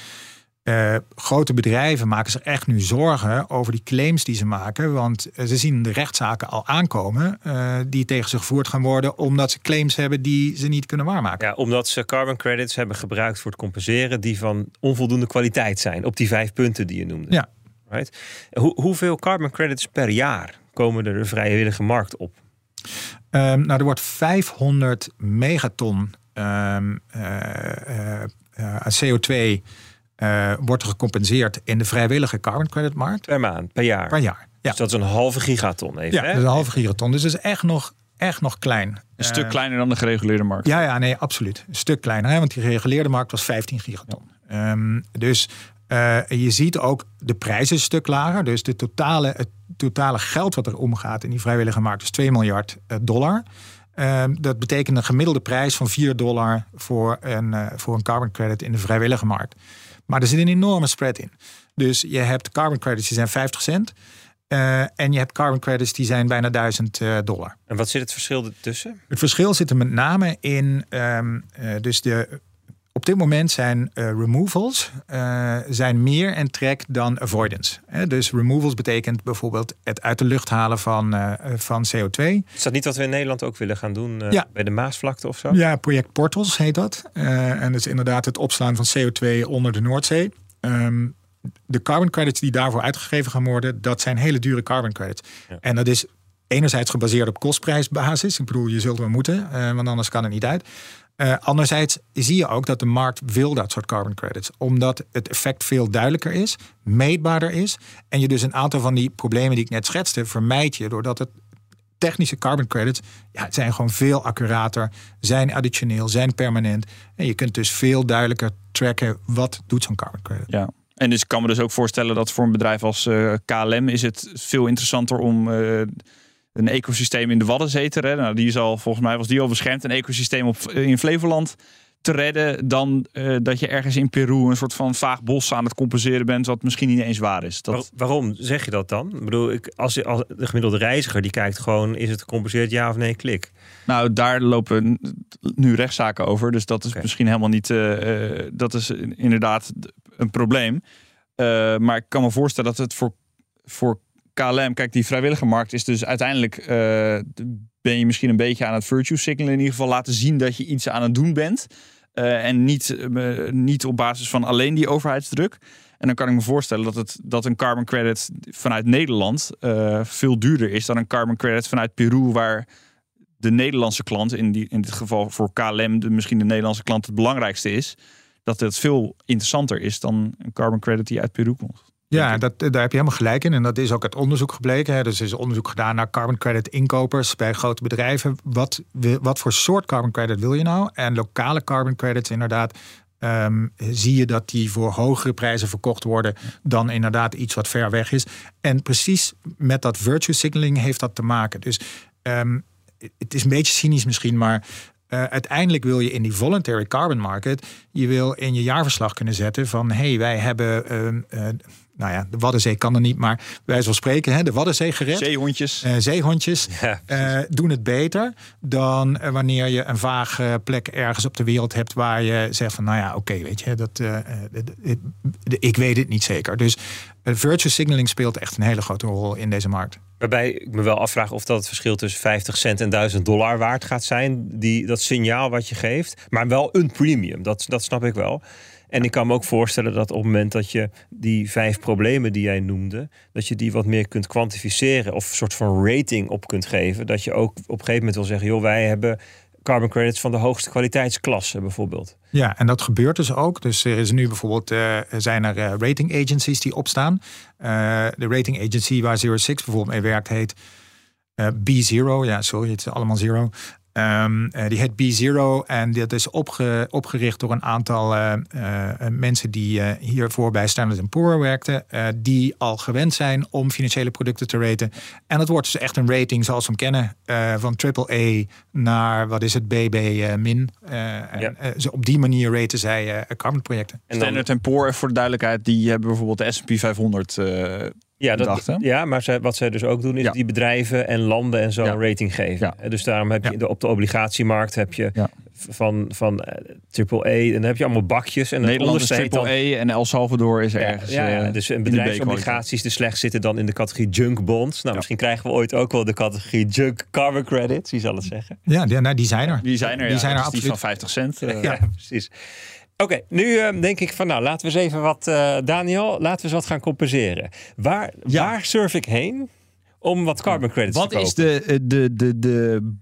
grote bedrijven maken zich echt nu zorgen over die claims die ze maken. Want ze zien de rechtszaken al aankomen die tegen ze gevoerd gaan worden. Omdat ze claims hebben die ze niet kunnen waarmaken. Ja, omdat ze carbon credits hebben gebruikt voor het compenseren die van onvoldoende kwaliteit zijn. Op die vijf punten die je noemde. Ja, Right? Hoe, hoeveel carbon credits per jaar komen er de vrijwillige markt op? Um, nou, er wordt 500 megaton um, uh, uh, aan CO2 uh, wordt gecompenseerd in de vrijwillige carbon credit markt. Per maand, per jaar? Per jaar, ja. Dus dat is een halve gigaton even, Ja, hè? dat is een halve gigaton. Dus dat is echt nog, echt nog klein. Een stuk kleiner dan de gereguleerde markt. Ja, ja, nee, absoluut. Een stuk kleiner, hè, want die gereguleerde markt was 15 gigaton. Ja. Um, dus uh, je ziet ook de prijs is een stuk lager. Dus de totale, het totale geld wat er omgaat in die vrijwillige markt is 2 miljard uh, dollar. Uh, dat betekent een gemiddelde prijs van 4 dollar voor een, uh, voor een carbon credit in de vrijwillige markt. Maar er zit een enorme spread in. Dus je hebt carbon credits die zijn 50 cent. Uh, en je hebt carbon credits die zijn bijna 1000 uh, dollar. En wat zit het verschil ertussen? Het verschil zit er met name in um, uh, dus de op dit moment zijn uh, removals uh, zijn meer en trek dan avoidance. Hè? Dus removals betekent bijvoorbeeld het uit de lucht halen van, uh, van CO2. Is dat niet wat we in Nederland ook willen gaan doen ja. bij de Maasvlakte of zo? Ja, project Portals heet dat. en dat is inderdaad het opslaan van CO2 onder de Noordzee. Um, de carbon credits die daarvoor uitgegeven gaan worden, dat zijn hele dure carbon credits. Ja. En dat is enerzijds gebaseerd op kostprijsbasis. Ik bedoel, je zult wel moeten, want anders kan het niet uit. Uh, anderzijds zie je ook dat de markt wil dat soort carbon credits. Omdat het effect veel duidelijker is, meetbaarder is. En je dus een aantal van die problemen die ik net schetste, vermijd je doordat het technische carbon credits ja, zijn gewoon veel accurater, zijn additioneel, zijn permanent. En je kunt dus veel duidelijker tracken wat doet zo'n carbon credit. Ja. En dus ik kan me dus ook voorstellen dat voor een bedrijf als uh, KLM is het veel interessanter om uh, een ecosysteem in de Waddenzee te redden. Nou, die is al, volgens mij was die al beschermd. Een ecosysteem op, in Flevoland te redden. Dan uh, dat je ergens in Peru een soort van vaag bos aan het compenseren bent. Wat misschien niet eens waar is. Dat... Waar, waarom zeg je dat dan? Ik bedoel, ik, als, je, als de gemiddelde reiziger die kijkt gewoon. Is het gecompenseerd ja of nee? Klik. Nou, daar lopen nu rechtszaken over. Dus dat is okay. misschien helemaal niet. Uh, uh, dat is inderdaad een probleem. Maar ik kan me voorstellen dat het voor, voor KLM, kijk, die vrijwillige markt is dus uiteindelijk uh, ben je misschien een beetje aan het virtue signalen. In ieder geval laten zien dat je iets aan het doen bent. Uh, en niet, uh, niet op basis van alleen die overheidsdruk. En dan kan ik me voorstellen dat, het, dat een carbon credit vanuit Nederland veel duurder is dan een carbon credit vanuit Peru, waar de Nederlandse klant, in, die, in dit geval voor KLM, de, misschien de Nederlandse klant het belangrijkste is. Dat het veel interessanter is dan een carbon credit die uit Peru komt. Ja, dat, daar heb je helemaal gelijk in. En dat is ook uit onderzoek gebleken. Hè. Dus er is onderzoek gedaan naar carbon credit inkopers bij grote bedrijven. Wat, wat voor soort carbon credit wil je nou? En lokale carbon credits inderdaad. Um, zie je dat die voor hogere prijzen verkocht worden dan inderdaad iets wat ver weg is. En precies met dat virtue signaling heeft dat te maken. Dus um, het is een beetje cynisch misschien, maar uh, uiteindelijk wil je in die voluntary carbon market, je wil in je jaarverslag kunnen zetten van hé, hey, wij hebben, uh, uh, nou ja, de Waddenzee kan er niet, maar wij zal spreken, hè, de Waddenzee gered. Zeehondjes. zeehondjes ja, doen het beter dan wanneer je een vage plek ergens op de wereld hebt waar je zegt van nou ja, oké, okay, weet je, dat, ik weet het niet zeker. Dus virtual signaling speelt echt een hele grote rol in deze markt. Waarbij ik me wel afvraag of dat het verschil tussen 50 cent en 1000 dollar waard gaat zijn. Die, dat signaal wat je geeft. Maar wel een premium, dat, dat snap ik wel. En ik kan me ook voorstellen dat op het moment dat je die vijf problemen die jij noemde, dat je die wat meer kunt kwantificeren of een soort van rating op kunt geven. Dat je ook op een gegeven moment wil zeggen, joh, wij hebben carbon credits van de hoogste kwaliteitsklasse bijvoorbeeld. Ja, en dat gebeurt dus ook. Dus er is nu bijvoorbeeld uh, zijn er uh, rating agencies die opstaan. Uh, de rating agency waar Zero Six bijvoorbeeld mee werkt heet B Zero. Ja, sorry, het is allemaal Zero. Ehm, eh, die heet B-Zero en dat is opge- opgericht door een aantal eh, eh, mensen die eh, hiervoor bij Standard Poor werkten. eh, die al gewend zijn om financiële producten te raten. En dat wordt dus echt een rating zoals we hem kennen. eh, van AAA naar, wat is het, BB-min. en Ja. eh, ze- op die manier raten zij eh carbon projecten. En Standard Poor, voor de duidelijkheid, die hebben bijvoorbeeld de S&P 500 eh, ja, dat, ja, maar zij, wat zij dus ook doen is Ja. die bedrijven en landen en zo Ja. een rating geven. Ja. Dus daarom heb je Ja. de, op de obligatiemarkt heb je Ja. van, van eh, triple A en dan heb je allemaal bakjes en Nederland is triple E en El Salvador is Ja, ergens ja, ja, eh, dus de bedrijfsobligaties, de slecht zitten dan in de categorie junk bonds. Nou, Ja. misschien krijgen we ooit ook wel de categorie junk carbon credits. Wie zal het zeggen? Ja, die, nou, die zijn er. Die zijn er, Die ja. zijn er absoluut. Die van 50 cent. (laughs) eh, Ja, precies. Oké, nu eh, denk ik van nou, laten we eens even wat, eh, Daniel, laten we eens wat gaan compenseren. Waar, Ja. waar surf ik heen om wat carbon credits Wat te kopen? is de, eh, de, de, de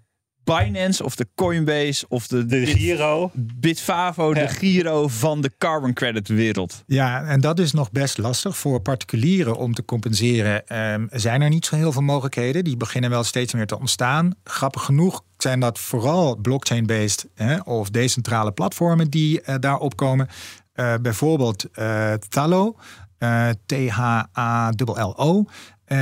Binance of de Coinbase of de, de Bit- Giro? Bitfavo, Ja. de Giro van de carbon credit wereld? Ja, en dat is nog best lastig voor particulieren om te compenseren. Ehm, zijn er niet zo heel veel mogelijkheden. Die beginnen wel steeds meer te ontstaan. Grappig genoeg zijn dat vooral blockchain-based of decentrale platformen die eh, daarop komen. Bijvoorbeeld eh Thalo, T-H-A-L-L-O,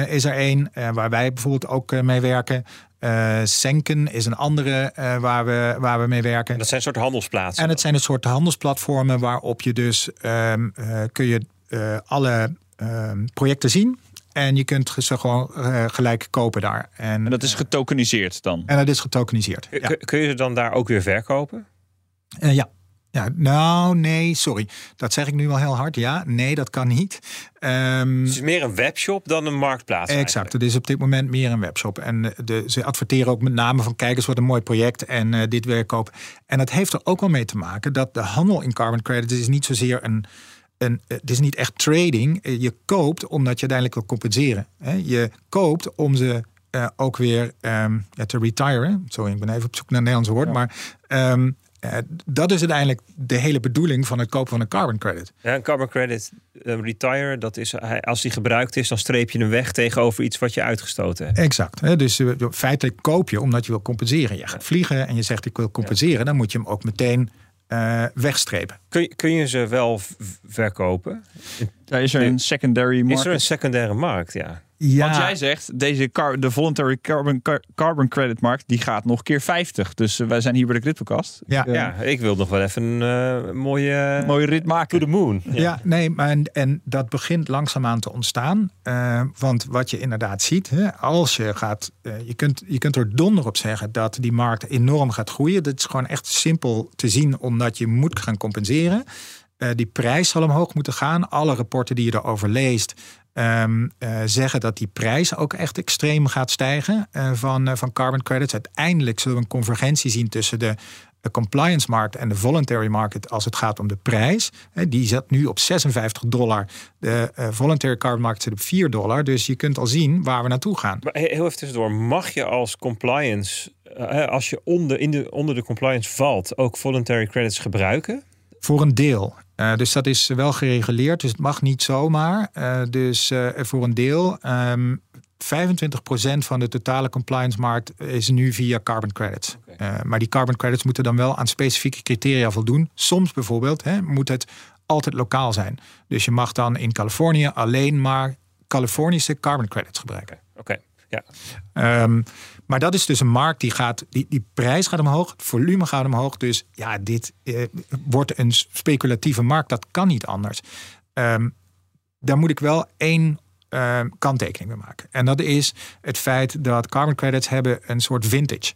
is er één eh, waar wij bijvoorbeeld ook eh, mee werken. Eh Senken is een andere waar, we, waar we mee werken. Dat zijn soort handelsplaatsen. En het zijn een soort handelsplatformen waarop je dus ehm, eh, kun je alle ehm, projecten zien. En je kunt ze gewoon eh, gelijk kopen daar. En, En dat is getokeniseerd dan? en dat is getokeniseerd. Kun- Ja. kun, je ze dan daar ook weer verkopen? Eh, ja. ja. Nou, nee, sorry. Dat zeg ik nu wel heel hard. Ja, nee, dat kan niet. Ehm, Het is meer een webshop dan een marktplaats. Exact, het is op dit moment meer een webshop. En eh, de, ze adverteren ook met name van kijk eens wat een mooi project en eh, dit weer kopen. En dat heeft er ook wel mee te maken dat de handel in carbon credits is niet zozeer een... een het is niet echt trading. Eh, Je koopt omdat je uiteindelijk wil compenseren. Je koopt om ze eh, ook weer ehm, te retiren. Sorry, ik ben even op zoek naar een Nederlands woord. Maar ehm, eh, dat is uiteindelijk de hele bedoeling van het kopen van een carbon credit. Ja, een carbon credit retire, dat is, als die gebruikt is, dan streep je hem weg tegenover iets wat je uitgestoten hebt. Exact. Hè? Dus feitelijk koop je omdat je wil compenseren. Je gaat vliegen en je zegt ik wil compenseren. Dan moet je hem ook meteen eh, wegstrepen. Kun je, kun je ze wel verkopen? Ja, is er Nee. een secondary market? Is er een secundaire markt? Ja. Ja, Want jij zegt, deze car, de voluntary carbon, car- carbon credit markt, die gaat nog keer 50. Dus eh, wij zijn hier bij de Cryptocast. Ja. Ik, eh, ja, ik wil nog wel even een eh, mooie... Mooie rit To maken. the moon. Ja, nee, maar en, en dat begint langzaamaan te ontstaan. Eh, want wat je inderdaad ziet, hè, als je gaat, je, kunt, je kunt er donder op zeggen dat die markt enorm gaat groeien. Dat is gewoon echt simpel te zien, omdat je moet gaan compenseren. Eh, die prijs zal omhoog moeten gaan. Alle rapporten die je erover leest. Ehm, eh, zeggen dat die prijs ook echt extreem gaat stijgen eh, van, eh, van carbon credits. Uiteindelijk zullen we een convergentie zien tussen de de compliance markt en de voluntary market als het gaat om de prijs. Die zat nu op 56 dollar. De voluntary carbon market zit op 4 dollar. Dus je kunt al zien waar we naartoe gaan. Maar he- heel even tussendoor, mag je als compliance, als je onder, in de, onder de compliance valt, ook voluntary credits gebruiken? Voor een deel. Eh, dus dat is wel gereguleerd. Dus het mag niet zomaar. Eh, dus eh, voor een deel. ehm 25% van de totale compliance markt is nu via carbon credits. Maar die carbon credits moeten dan wel aan specifieke criteria voldoen. Soms bijvoorbeeld hè, moet het altijd lokaal zijn. Dus je mag dan in Californië alleen maar Californische carbon credits gebruiken. Oké, ja. Ehm, maar dat is dus een markt die gaat, die, die prijs gaat omhoog, het volume gaat omhoog. Dus ja, dit eh, wordt een speculatieve markt. Dat kan niet anders. Ehm, daar moet ik wel één ehm, kanttekening mee maken. En dat is het feit dat carbon credits hebben een soort vintage.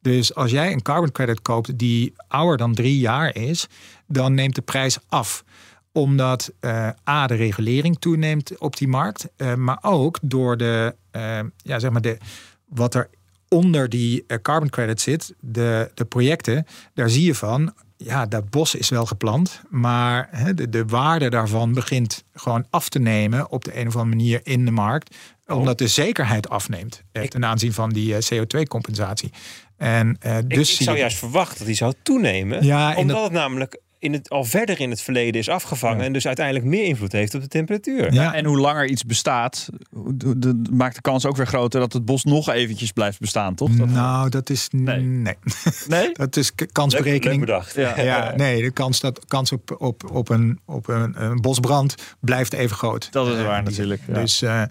Dus als jij een carbon credit koopt die ouder dan drie jaar is, dan neemt de prijs af omdat eh, A, de regulering toeneemt op die markt. eh, maar ook door de, ja, zeg maar de, wat er onder die eh, carbon credit zit, de, de projecten, daar zie je van, ja, dat bos is wel geplant, maar de, de waarde daarvan begint gewoon af te nemen op de een of andere manier in de markt, omdat de zekerheid afneemt eh, ten aanzien van die CO2-compensatie. En eh, dus ik zou juist verwachten dat die zou toenemen, Ja, omdat dat- het namelijk in het, al verder in het verleden is afgevangen. En dus uiteindelijk meer invloed heeft op de temperatuur. Ja. En hoe langer iets bestaat, hoe- de- de- maakt de kans ook weer groter dat het bos nog eventjes blijft bestaan, toch? Dat- Nou, dat is. Nee. Nee. (laughs) nee? (laughs) Dat is k- Leuk, leuk kansberekening. bedacht. Ja. Ja, nee, de kans, dat, kans op, op, op, een, op een, een bosbrand blijft even groot. Dat is waar natuurlijk. ja. Dus, eh,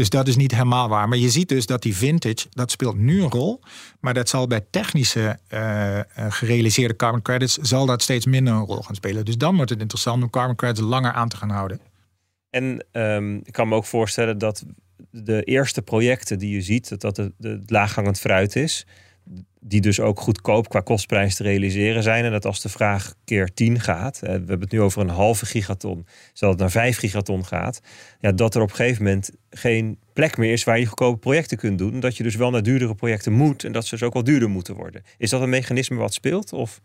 dus dat is niet helemaal waar. Maar je ziet dus dat die vintage, dat speelt nu een rol. Maar dat zal bij technische eh, eh, gerealiseerde carbon credits, zal dat steeds minder een rol gaan spelen. Dus dan wordt het interessant om carbon credits langer aan te gaan houden. En ehm, ik kan me ook voorstellen dat de eerste projecten die je ziet, dat dat het laaghangend fruit is. Die dus ook goedkoop qua kostprijs te realiseren zijn. En dat als de vraag keer 10 gaat, eh, we hebben het nu over een halve gigaton, stel het naar 5 gigaton gaat, ja, dat er op een gegeven moment geen plek meer is waar je goedkope projecten kunt doen. Dat je dus wel naar duurdere projecten moet en dat ze dus ook wel duurder moeten worden. Is dat een mechanisme wat speelt? Of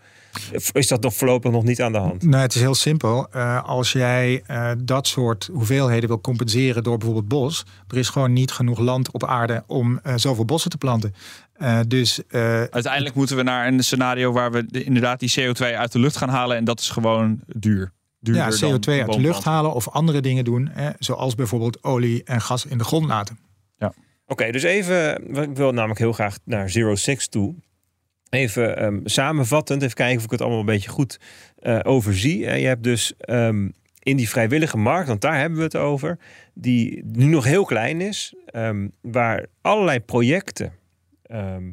is dat nog voorlopig nog niet aan de hand? Nou, het is heel simpel. Eh, als jij eh, dat soort hoeveelheden wil compenseren door bijvoorbeeld bos, er is gewoon niet genoeg land op aarde om eh, zoveel bossen te planten. Eh, dus eh, Uiteindelijk moeten we naar een scenario waar we de- inderdaad die CO2 uit de lucht gaan halen. En dat is gewoon duur. Duurder ja, dan CO2 uit de lucht halen of andere dingen doen, hè, zoals bijvoorbeeld olie en gas in de grond laten. Oké, dus even, ik wil namelijk heel graag naar Zero Six toe. Even ehm, samenvattend, even kijken of ik het allemaal een beetje goed eh, overzie. Je hebt dus ehm, in die vrijwillige markt, want daar hebben we het over, die nu nog heel klein is, ehm, waar allerlei projecten ehm,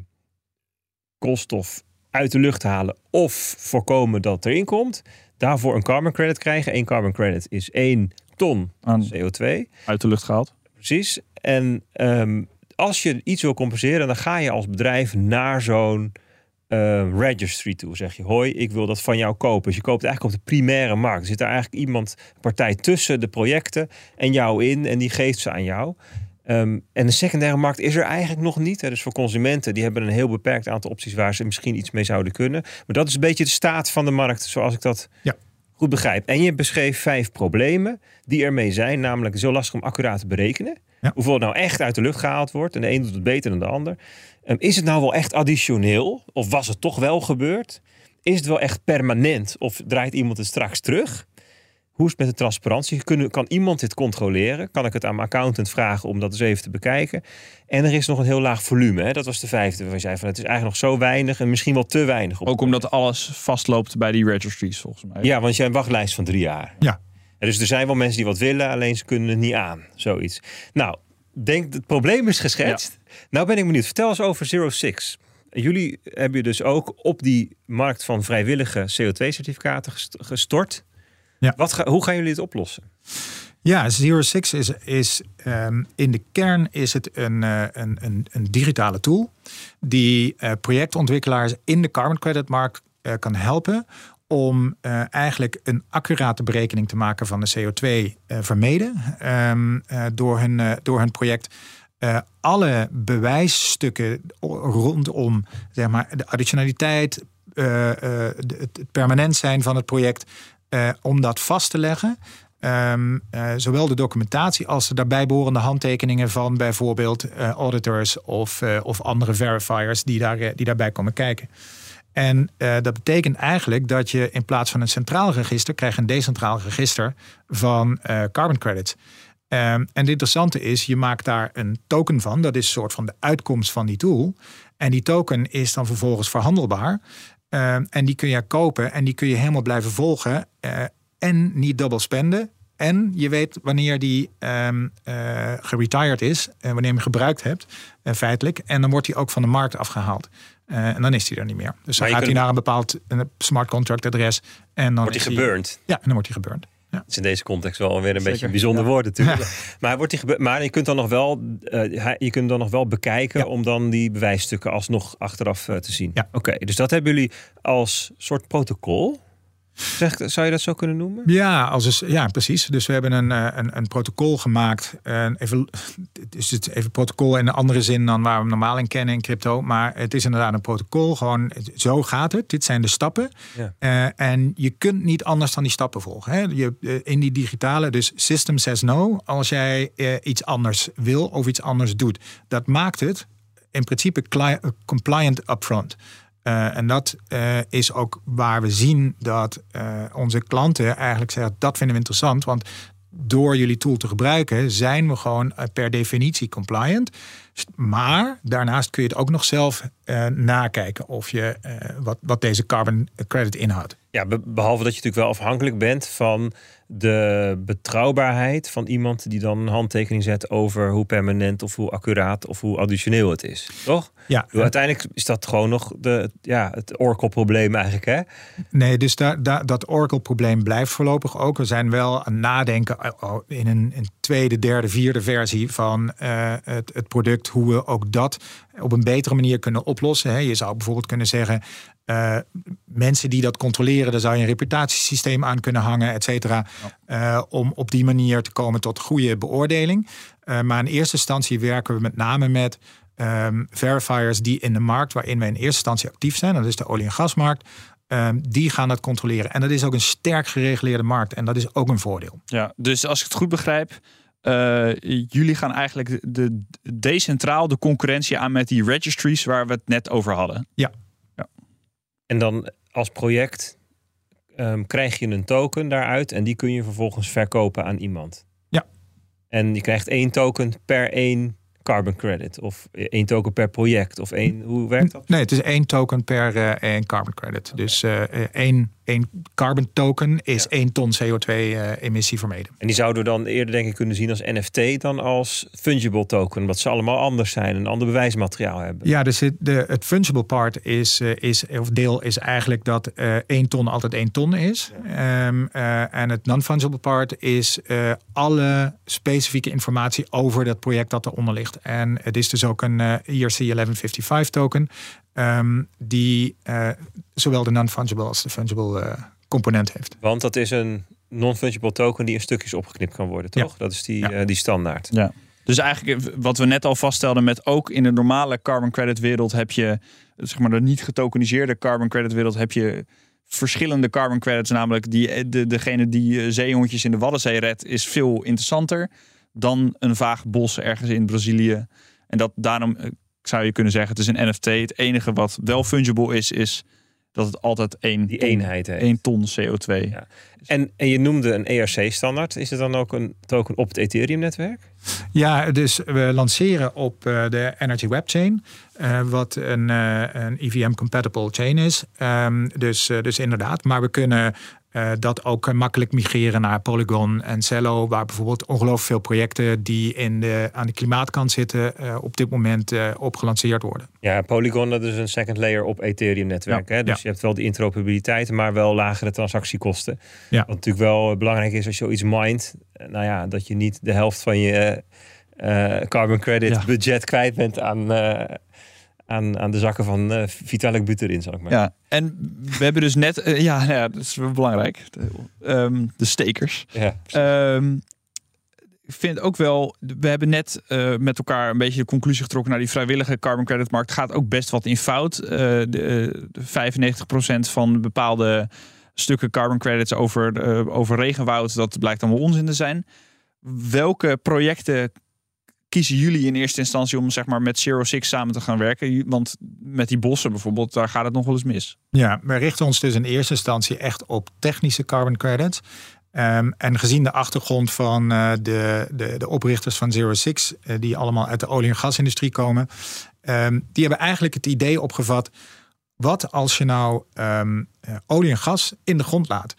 koolstof uit de lucht halen of voorkomen dat het erin komt, daarvoor een carbon credit krijgen. Eén carbon credit is één ton Aan- CO2. Uit de lucht gehaald. Precies. En ehm, als je iets wil compenseren, dan ga je als bedrijf naar zo'n eh, registry toe. Zeg je, hoi, ik wil dat van jou kopen. Dus je koopt eigenlijk op de primaire markt. Er zit daar eigenlijk iemand, partij tussen de projecten en jou in en die geeft ze aan jou. Ehm, en de secundaire markt is er eigenlijk nog niet. Hè. Dus voor consumenten, die hebben een heel beperkt aantal opties waar ze misschien iets mee zouden kunnen. Maar dat is een beetje de staat van de markt, zoals ik dat Ja. goed begrijp. En je beschreef vijf problemen die ermee zijn. Namelijk, heel lastig om accuraat te berekenen. Ja. Hoeveel het nou echt uit de lucht gehaald wordt. En de een doet het beter dan de ander. Ehm, is het nou wel echt additioneel? Of was het toch wel gebeurd? Is het wel echt permanent? Of draait iemand het straks terug? Hoe is het met de transparantie? Kunnen, kan iemand dit controleren? Kan ik het aan mijn accountant vragen om dat eens even te bekijken? En er is nog een heel laag volume. Hè? Dat was de vijfde. Waar je zei van het is eigenlijk nog zo weinig en misschien wel te weinig. Op Ook omdat alles vastloopt bij die registries, volgens mij. Ja, want je hebt een wachtlijst van drie jaar. Ja. Dus er zijn wel mensen die wat willen, alleen ze kunnen het niet aan. Zoiets. Nou, denk het probleem is geschetst. Nou ben ik benieuwd. Vertel eens over Zero Six. Jullie hebben dus ook op die markt van vrijwillige CO2-certificaten gestort. Ja. Wat ga, hoe gaan jullie het oplossen? Ja, Zero Six is, is ehm, in de kern is het een, eh, een, een, een digitale tool die eh, projectontwikkelaars in de carbon credit markt eh, kan helpen om eigenlijk een accurate berekening te maken van de CO2 eh, vermeden ehm, eh, door, hun, door hun project. Alle bewijsstukken rondom zeg maar, de additionaliteit, de- het permanent zijn van het project, eh, om dat vast te leggen. Ehm, eh, zowel de documentatie als de daarbij behorende handtekeningen van bijvoorbeeld eh, auditors of, of andere verifiers die, daar, die daarbij komen kijken. En dat betekent eigenlijk dat je in plaats van een centraal register krijg je een decentraal register van carbon credits. Ehm, en het interessante is, je maakt daar een token van. Dat is een soort van de uitkomst van die tool. En die token is dan vervolgens verhandelbaar. Ehm, en die kun je kopen en die kun je helemaal blijven volgen. eh, en niet dubbel spenden. En je weet wanneer die ehm eh, geretired is. En wanneer je hem gebruikt hebt, eh, feitelijk. En dan wordt hij ook van de markt afgehaald. Eh, en dan is hij er niet meer. Dus dan gaat hij kunt- naar een bepaald een smart contract adres. En dan Wordt die geburnt? Ja, en dan wordt hij geburnt. Ja. Dat is in deze context wel weer een beetje een bijzonder ja. woord natuurlijk. (laughs) Maar, wordt die maar je kunt dan nog wel, eh, je kunt dan nog wel bekijken om dan die bewijsstukken alsnog achteraf eh, te zien. Ja. Oké, dus dat hebben jullie als soort protocol. Zeg, zou je dat zo kunnen noemen? Ja, als is, ja, precies. Dus we hebben een, eh, een, een protocol gemaakt. En even, het is het even protocol in een andere zin dan waar we normaal in kennen in crypto. Maar het is inderdaad een protocol. Gewoon, zo gaat het. Dit zijn de stappen. Ja. Eh, en je kunt niet anders dan die stappen volgen. Hè? Je, eh, in die digitale, dus system says no. Als jij iets anders wil of iets anders doet. Dat maakt het in principe compliant upfront. Uh, en dat uh, is ook waar we zien dat uh, onze klanten eigenlijk zeggen: dat vinden we interessant, want door jullie tool te gebruiken zijn we gewoon per definitie compliant. Maar daarnaast kun je het ook nog zelf nakijken of je wat, wat deze carbon credit inhoudt. Ja, behalve dat je natuurlijk wel afhankelijk bent van de betrouwbaarheid van iemand die dan een handtekening zet over hoe permanent of hoe accuraat of hoe additioneel het is. Toch? Ja. uiteindelijk is dat gewoon nog de, ja, het Oracle-probleem eigenlijk. Hè? Nee, dus daar, daar, dat Oracle-probleem blijft voorlopig ook. We zijn wel aan nadenken oh, oh, in een, een tweede, derde, vierde versie van uh, het, het product, hoe we ook dat op een betere manier kunnen oplossen. Je zou bijvoorbeeld kunnen zeggen, uh, mensen die dat controleren, daar zou je een reputatiesysteem aan kunnen hangen, et cetera. Uh, om op die manier te komen tot goede beoordeling. Uh, maar in eerste instantie werken we met name met um, verifiers die in de markt waarin wij in eerste instantie actief zijn, dat is de olie- en gasmarkt, um, die gaan dat controleren. En dat is ook een sterk gereguleerde markt en dat is ook een voordeel. Ja, dus als ik het goed begrijp, uh, jullie gaan eigenlijk de, de, decentraal de concurrentie aan met die registries waar we het net over hadden. Ja. En dan als project um, krijg je een token daaruit en die kun je vervolgens verkopen aan iemand. Ja. En je krijgt één token per één carbon credit? Of één token per project? Of één, hoe werkt dat? Nee, het is één token per uh, één carbon credit. Dus uh, één, één carbon token is één ton CO2-emissie uh, vermeden. En die zouden we dan eerder denk ik kunnen zien als NFT dan als fungible token. Omdat ze allemaal anders zijn en een ander bewijsmateriaal hebben. Ja, dus het, de, het fungible part is, is, of deel is eigenlijk dat één ton altijd één ton is. Ja. Um, en het non-fungible part is alle specifieke informatie over dat project dat eronder ligt. En het is dus ook een uh, ERC 1155 token. Um, die uh, zowel de non-fungible als de fungible uh, component heeft. Want dat is een non-fungible token die in stukjes opgeknipt kan worden, toch? Ja. Dat is die, ja. die standaard. Ja. Dus eigenlijk wat we net al vaststelden met ook in de normale carbon credit wereld heb je, zeg maar de niet getokeniseerde carbon credit wereld heb je verschillende carbon credits. Namelijk die, de, degene die zeehondjes in de Waddenzee redt is veel interessanter dan een vaag bos ergens in Brazilië. En dat daarom eh, zou je kunnen zeggen, het is een NFT. Het enige wat wel fungible is, is dat het altijd één Die eenheid heeft. één ton CO2. Ja. En, en je noemde een ERC-standaard. Is het dan ook een token op het Ethereum-netwerk? Ja, dus we lanceren op uh, de Energy Web Chain, uh, wat een, uh, een EVM-compatible chain is. Um, dus, dus inderdaad, maar we kunnen uh, dat ook makkelijk migreren naar Polygon en Cello, waar bijvoorbeeld ongelooflijk veel projecten die in de, aan de klimaatkant zitten, uh, op dit moment uh, op gelanceerd worden. Ja, Polygon dat is een second layer op Ethereum-netwerk. Ja, dus ja. je hebt wel de interoperabiliteit, maar wel lagere transactiekosten. Ja. Wat natuurlijk wel belangrijk is als je zoiets mindt, nou ja, dat je niet de helft van je carbon credit budget kwijt bent aan aan, aan de zakken van uh, Vitalik Buterin, zal ik maar. Ja, en we hebben dus net, uh, ja, ja, dat is wel belangrijk, de, um, de stekers. Ja. Um, ik vind ook wel, we hebben net uh, met elkaar een beetje de conclusie getrokken naar die vrijwillige carbon credit markt. Gaat ook best wat in fout. de, de 95% van bepaalde stukken carbon credits over, over regenwoud, dat blijkt allemaal onzin te zijn. Welke projecten kiezen jullie in eerste instantie om zeg maar, met Zero Six samen te gaan werken? Want met die bossen bijvoorbeeld, daar gaat het nog wel eens mis. Ja, we richten ons dus in eerste instantie echt op technische carbon credits. Um, en gezien de achtergrond van uh, de, de, de, oprichters van Zero Six, uh, die allemaal uit de olie- en gasindustrie komen, um, die hebben eigenlijk het idee opgevat: wat als je nou um, uh, olie en gas in de grond laat?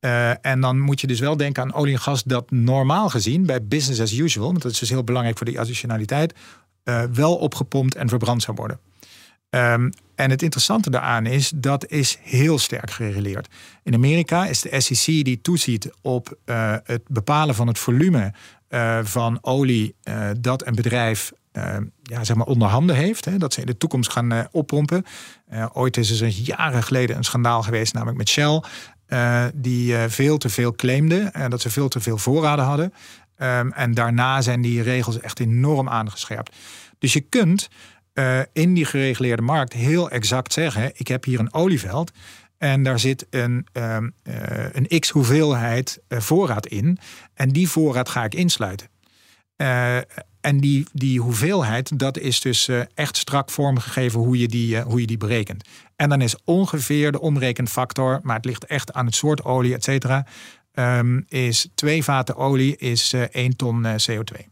Uh, en dan moet je dus wel denken aan olie en gas dat normaal gezien bij business as usual, want dat is dus heel belangrijk voor die additionaliteit, uh, wel opgepompt en verbrand zou worden. Um, en het interessante daaraan is, dat is heel sterk gereguleerd. In Amerika is de SEC die toeziet op uh, het bepalen van het volume van olie dat een bedrijf ja, zeg maar onder handen heeft. Hè, dat ze in de toekomst gaan oppompen. ooit is er jaren geleden een schandaal geweest, namelijk met Shell. Uh, die uh, veel te veel claimden en dat ze veel te veel voorraden hadden. Um, en daarna zijn die regels echt enorm aangescherpt. Dus je kunt uh, in die gereguleerde markt heel exact zeggen: ik heb hier een olieveld. En daar zit een, um, een x hoeveelheid voorraad in. En die voorraad ga ik insluiten. En die, die hoeveelheid, dat is dus uh, echt strak vormgegeven hoe je, die, uh, hoe je die berekent. En dan is ongeveer de omrekenfactor, maar het ligt echt aan het soort olie, et cetera, um, is twee vaten olie is uh, 1 ton CO2.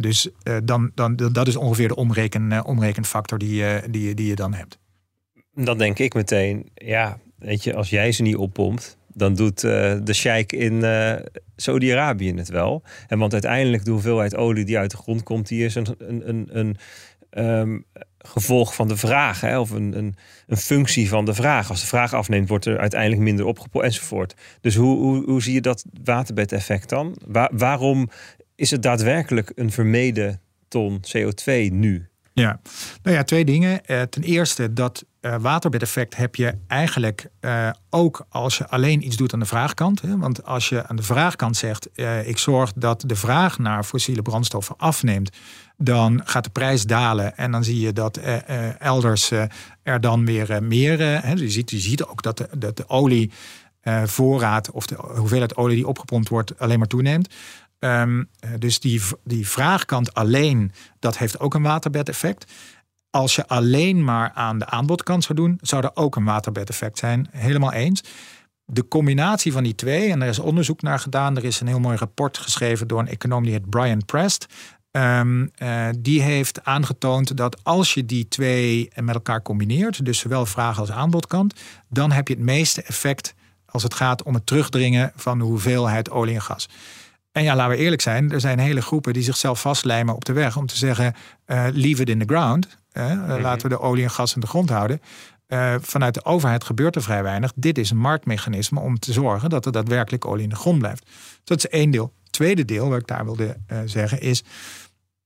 dus dan, dan, dat is ongeveer de omreken, omrekenfactor die, die, die je dan hebt. Dan denk ik meteen, ja, weet je, als jij ze niet oppompt, dan doet uh, de sheik in uh, Saudi-Arabië het wel. En want uiteindelijk de hoeveelheid olie die uit de grond komt, die is een, een, een, een um, gevolg van de vraag. Hè, of een, een, een, functie van de vraag. Als de vraag afneemt, wordt er uiteindelijk minder opgepompt enzovoort. Dus hoe, hoe, hoe zie je dat waterbedeffect dan? Waar, waarom is het daadwerkelijk een vermeden ton CO2 nu? Ja, nou ja, twee dingen. Uh, ten eerste, dat uh, waterbedeffect heb je eigenlijk uh, ook als je alleen iets doet aan de vraagkant. Hè? Want als je aan de vraagkant zegt, ik zorg dat de vraag naar fossiele brandstoffen afneemt, dan gaat de prijs dalen en dan zie je dat elders er dan weer meer. Hè? je, ziet, je ziet ook dat de, dat de olievoorraad of de hoeveelheid olie die opgepompt wordt alleen maar toeneemt. Um, dus die, die vraagkant alleen, dat heeft ook een waterbedeffect. Als je alleen maar aan de aanbodkant zou doen, zou er ook een waterbedeffect zijn. Helemaal eens. De combinatie van die twee, en er is onderzoek naar gedaan. Er is een heel mooi rapport geschreven door een econoom die heet Brian Prest. Um, uh, die heeft aangetoond dat als je die twee met elkaar combineert, dus zowel vraag als aanbodkant, dan heb je het meeste effect als het gaat om het terugdringen van de hoeveelheid olie en gas. En ja, laten we eerlijk zijn, er zijn hele groepen die zichzelf vastlijmen op de weg om te zeggen: uh, leave it in the ground. Uh, Laten we de olie en gas in de grond houden. Uh, vanuit de overheid gebeurt er vrij weinig. Dit is een marktmechanisme om te zorgen dat er daadwerkelijk olie in de grond blijft. Dat is één deel. Tweede deel, wat ik daar wilde zeggen, is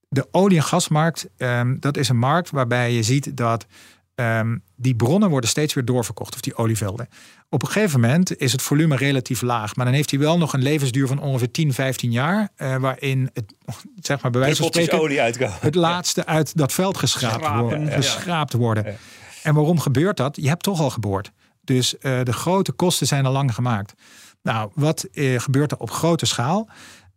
de olie- en gasmarkt. Um, dat is een markt waarbij je ziet dat um, die bronnen worden steeds weer doorverkocht, of die olievelden. Op een gegeven moment is het volume relatief laag. Maar dan heeft hij wel nog een levensduur van ongeveer 10, 15 jaar. Uh, waarin het, zeg maar bij wijze van spreken, olie het laatste uit dat veld geschraapt, worden, geschraapt worden. En waarom gebeurt dat? Je hebt toch al geboord. Dus uh, de grote kosten zijn al lang gemaakt. Nou, wat uh, gebeurt er op grote schaal?